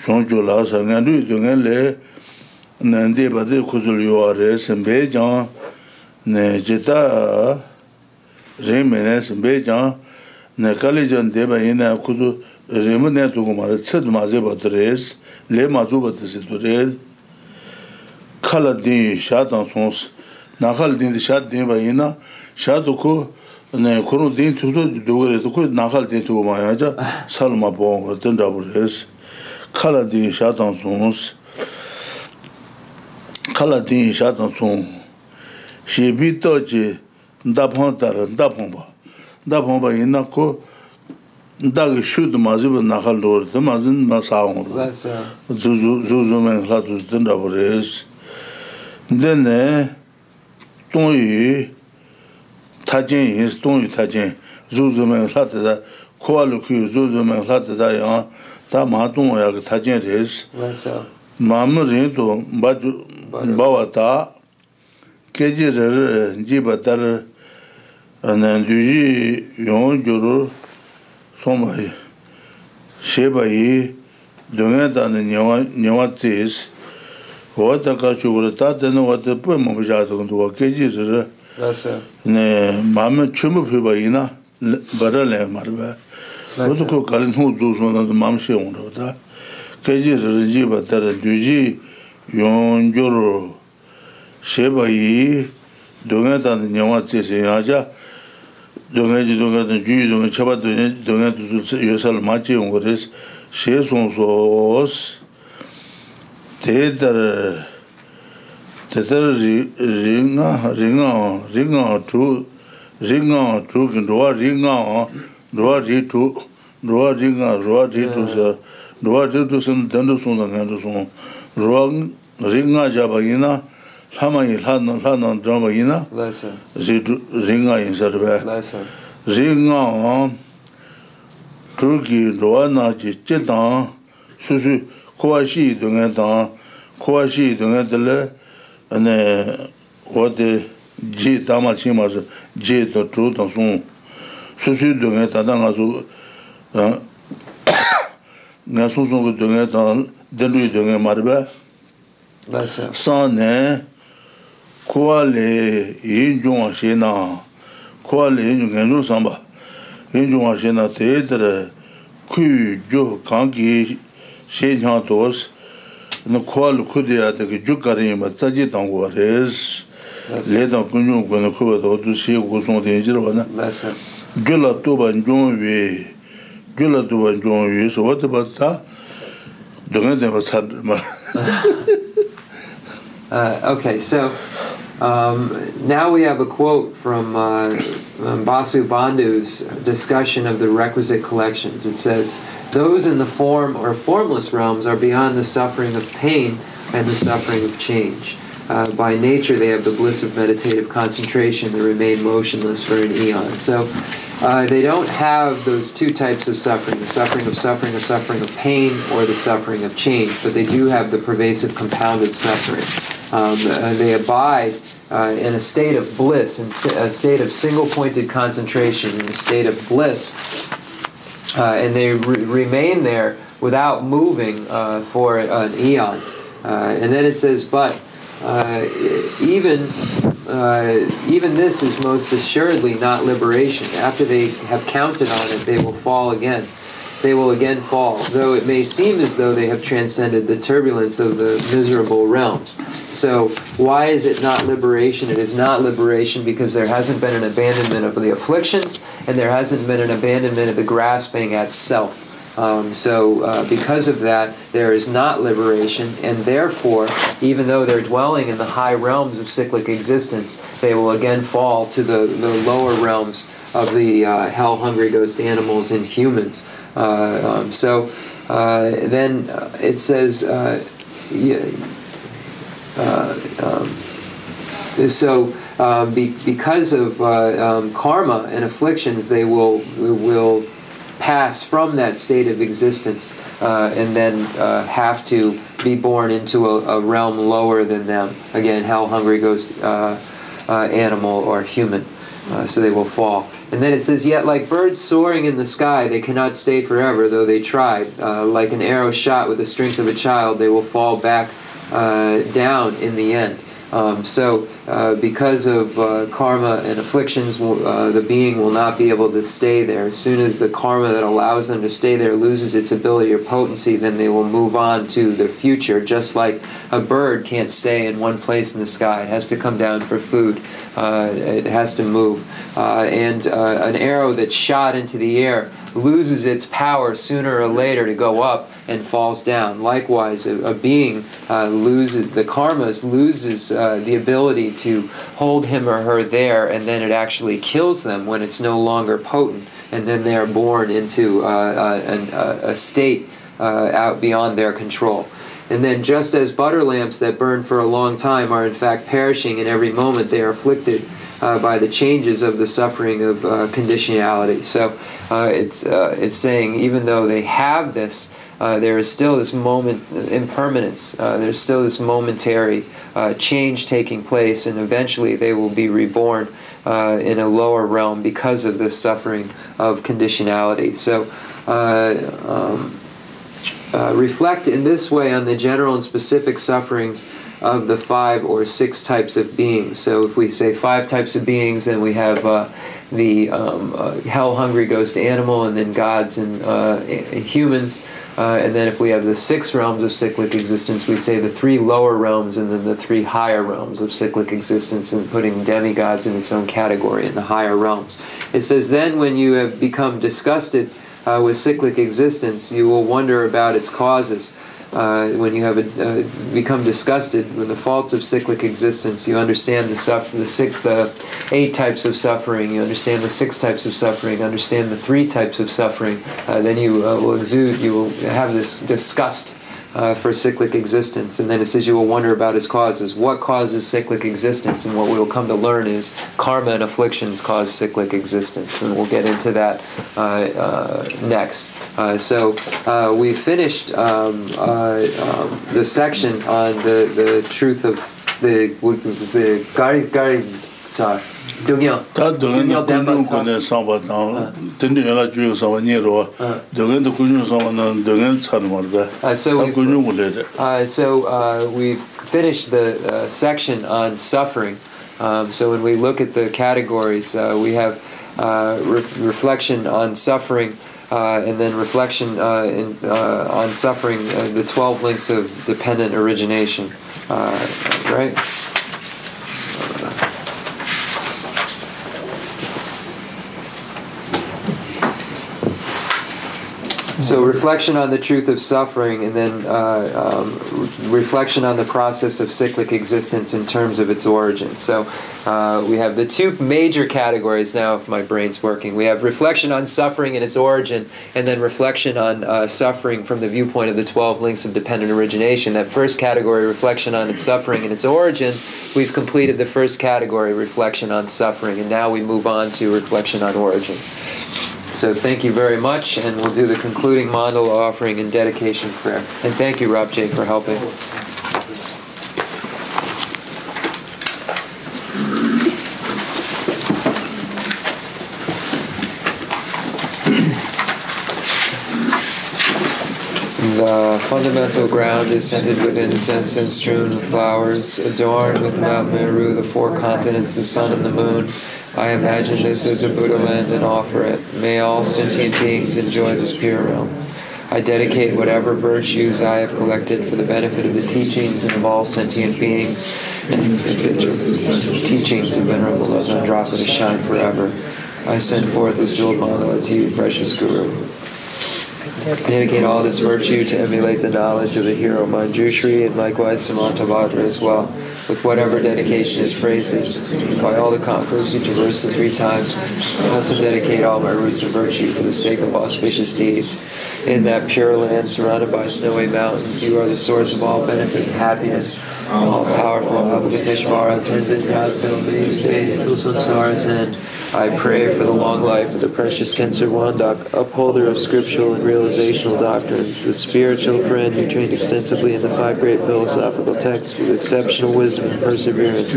shung chu la sa ngan du du ngan le nan de ba de khu zul yu wa re sem be jang ne je ta re me ne sem be jang ne ka le jan de ba yin na khu zu kala diin shaatan suns kala diin shaatan suns men kala dhuzi di ndaburis dine tongyi tajin yis tongyi men kala dhuzi kuwa lukiyo zu zu men tā mā tōngō yā kā tā jīn rēs mā mō rīng tō mbā chū mbā wā tā kē jī rā rā jī bā tā rā nā dū jī yōng jū rū sō shē tā nā tā tā tā nā Sotu ku kalin hu zu su na mamshi yung rup da. Kaji riji ba tari duji yung gyur she ba yi dunga tani nyawa tse se yaja dunga ji dunga tani juji dunga yosal she kintuwa rūwa rī tu, rūwa rī ngā rūwa rī tu sā, rūwa rī tu sā dāndu sūn dā ngā rū sūn, rūwa rī na, lā mā yī lā na, rī ngā yī sā rūwa. Rī ngā wā, tu kī sūsū dōngē tātā ngā sū ngā sū sū ngū dōngē tātā dēlū dōngē mārbē sā nē kuwa lē yīn jōngā shē nā kuwa lē yīn jōngā yīn jōngā sāmbā yīn jōngā shē nā tē tērē rēs nā gyula we, gyula we, so wata ba ta, ma. Uh, okay, so um, now we have a quote from uh, um, Vasubandhu's discussion of the requisite collections. It says, Those in the form or formless realms are beyond the suffering of pain and the suffering of change uh, by nature they have the bliss of meditative concentration and remain motionless for an eon. So uh, they don't have those two types of suffering the suffering of suffering or suffering of pain or the suffering of change, but they do have the pervasive compounded suffering. Um, uh, they abide uh, in a state of bliss, in a state of single pointed concentration, in a state of bliss, uh, and they re- remain there without moving uh, for an eon. Uh, and then it says, but uh, even uh, even this is most assuredly not liberation. After they have counted on it, they will fall again. They will again fall, though it may seem as though they have transcended the turbulence of the miserable realms. So, why is it not liberation? It is not liberation because there hasn't been an abandonment of the afflictions and there hasn't been an abandonment of the grasping at self. Um, so, uh, because of that, there is not liberation, and therefore, even though they're dwelling in the high realms of cyclic existence, they will again fall to the, the lower realms of the uh, hell hungry ghost animals and humans. Uh, um, so, uh, then uh, it says, uh, um, so. Be, because of um, karma and afflictions, they will will pass from that state of existence uh, and then uh, have to be born into a, a, realm lower than them. Again, hell, hungry, ghost, uh, uh animal, or human. Uh, so they will fall. And then it says, Yet like birds soaring in the sky, they cannot stay forever, though they try. Uh, like an arrow shot with the strength of a child, they will fall back down in the end. Um, so, uh, because of uh, karma and afflictions, uh, the being will not be able to stay there. As soon as the karma that allows them to stay there loses its ability or potency, then they will move on to the future. Just like a bird can't stay in one place in the sky, it has to come down for food, uh, it has to move. Uh, and uh, an arrow that's shot into the air loses its power sooner or later to go up and falls down. Likewise, a, a being uh, loses the karmas loses uh, the ability to hold him or her there, and then it actually kills them when it's no longer potent, and then they are born into uh, uh an, a state uh, out beyond their control. And then, just as butter lamps that burn for a long time are in fact perishing in every moment, they are afflicted uh, by the changes of the suffering of uh, conditionality. So uh, it's uh, it's saying even though they have this uh, there is still this moment uh, impermanence. Uh, there's still this momentary uh, change taking place, and eventually they will be reborn uh, in a lower realm because of this suffering of conditionality. So. Um, reflect in this way on the general and specific sufferings of the five or six types of beings. So, if we say five types of beings, then we have the um, hell hungry ghost animal, and then gods and humans. Uh, and then if we have the six realms of cyclic existence, we say the three lower realms and then the three higher realms of cyclic existence, and putting demigods in its own category in the higher realms. It says, Then when you have become disgusted uh, with cyclic existence, you will wonder about its causes uh, when you have a, uh, become disgusted with the faults of cyclic existence, you understand the the six, the eight types of suffering. You understand the six types of suffering. Understand the three types of suffering. Uh, then you uh, will exude. You will have this disgust uh, for cyclic existence. And then it says you will wonder about his causes. What causes cyclic existence? And what we will come to learn is karma and afflictions cause cyclic existence. And we'll get into that uh, uh, next. Uh, so uh, we finished um, uh, um, the section on the, the truth of the, the, garisar. the Ah. Ah. Ah, so we've finished the uh, section on suffering um, so when we look at the categories uh, we have re reflection on suffering and then reflection in, on suffering uh, the 12 links of dependent origination right So reflection on the truth of suffering, and then uh, um, re reflection on the process of cyclic existence in terms of its origin. So uh, we have the two major categories now. If my brain's working, we have reflection on suffering and its origin, and then reflection on uh, suffering from the viewpoint of the twelve links of dependent origination. That first category, reflection on its suffering and its origin, we've completed the first category, reflection on suffering, and now we move on to reflection on origin. So thank you very much, and we'll do the concluding mandala offering and dedication prayer. And thank you, Rob J, for helping. The fundamental ground is scented with incense and strewn with flowers, adorned with Mount Meru, the four continents, the sun, and the moon I imagine this as a Buddha land and offer it. May all sentient beings enjoy this pure realm. I dedicate whatever virtues I have collected for the benefit of the teachings and of all sentient beings, and the teachings of Venerable Losang Dragpa to shine forever. I send forth this jewel mala to you, precious Guru. Dedicate all this virtue to emulate the knowledge of the hero Manjushri and likewise Samantabhadra as well, with whatever dedication his praises. By all the conquerors who traverse the three times, I also dedicate all my roots of virtue for the sake of auspicious deeds. In that pure land surrounded by snowy mountains, you are the source of all benefit and happiness. All powerful Avalokiteshvara, Tenzin Gyatso, leaves faith to samsara's I pray for the long life of the precious Khensur Wandak, upholder of scriptural and realizational doctrines, the spiritual friend who trained extensively in the five great philosophical texts with exceptional wisdom and perseverance.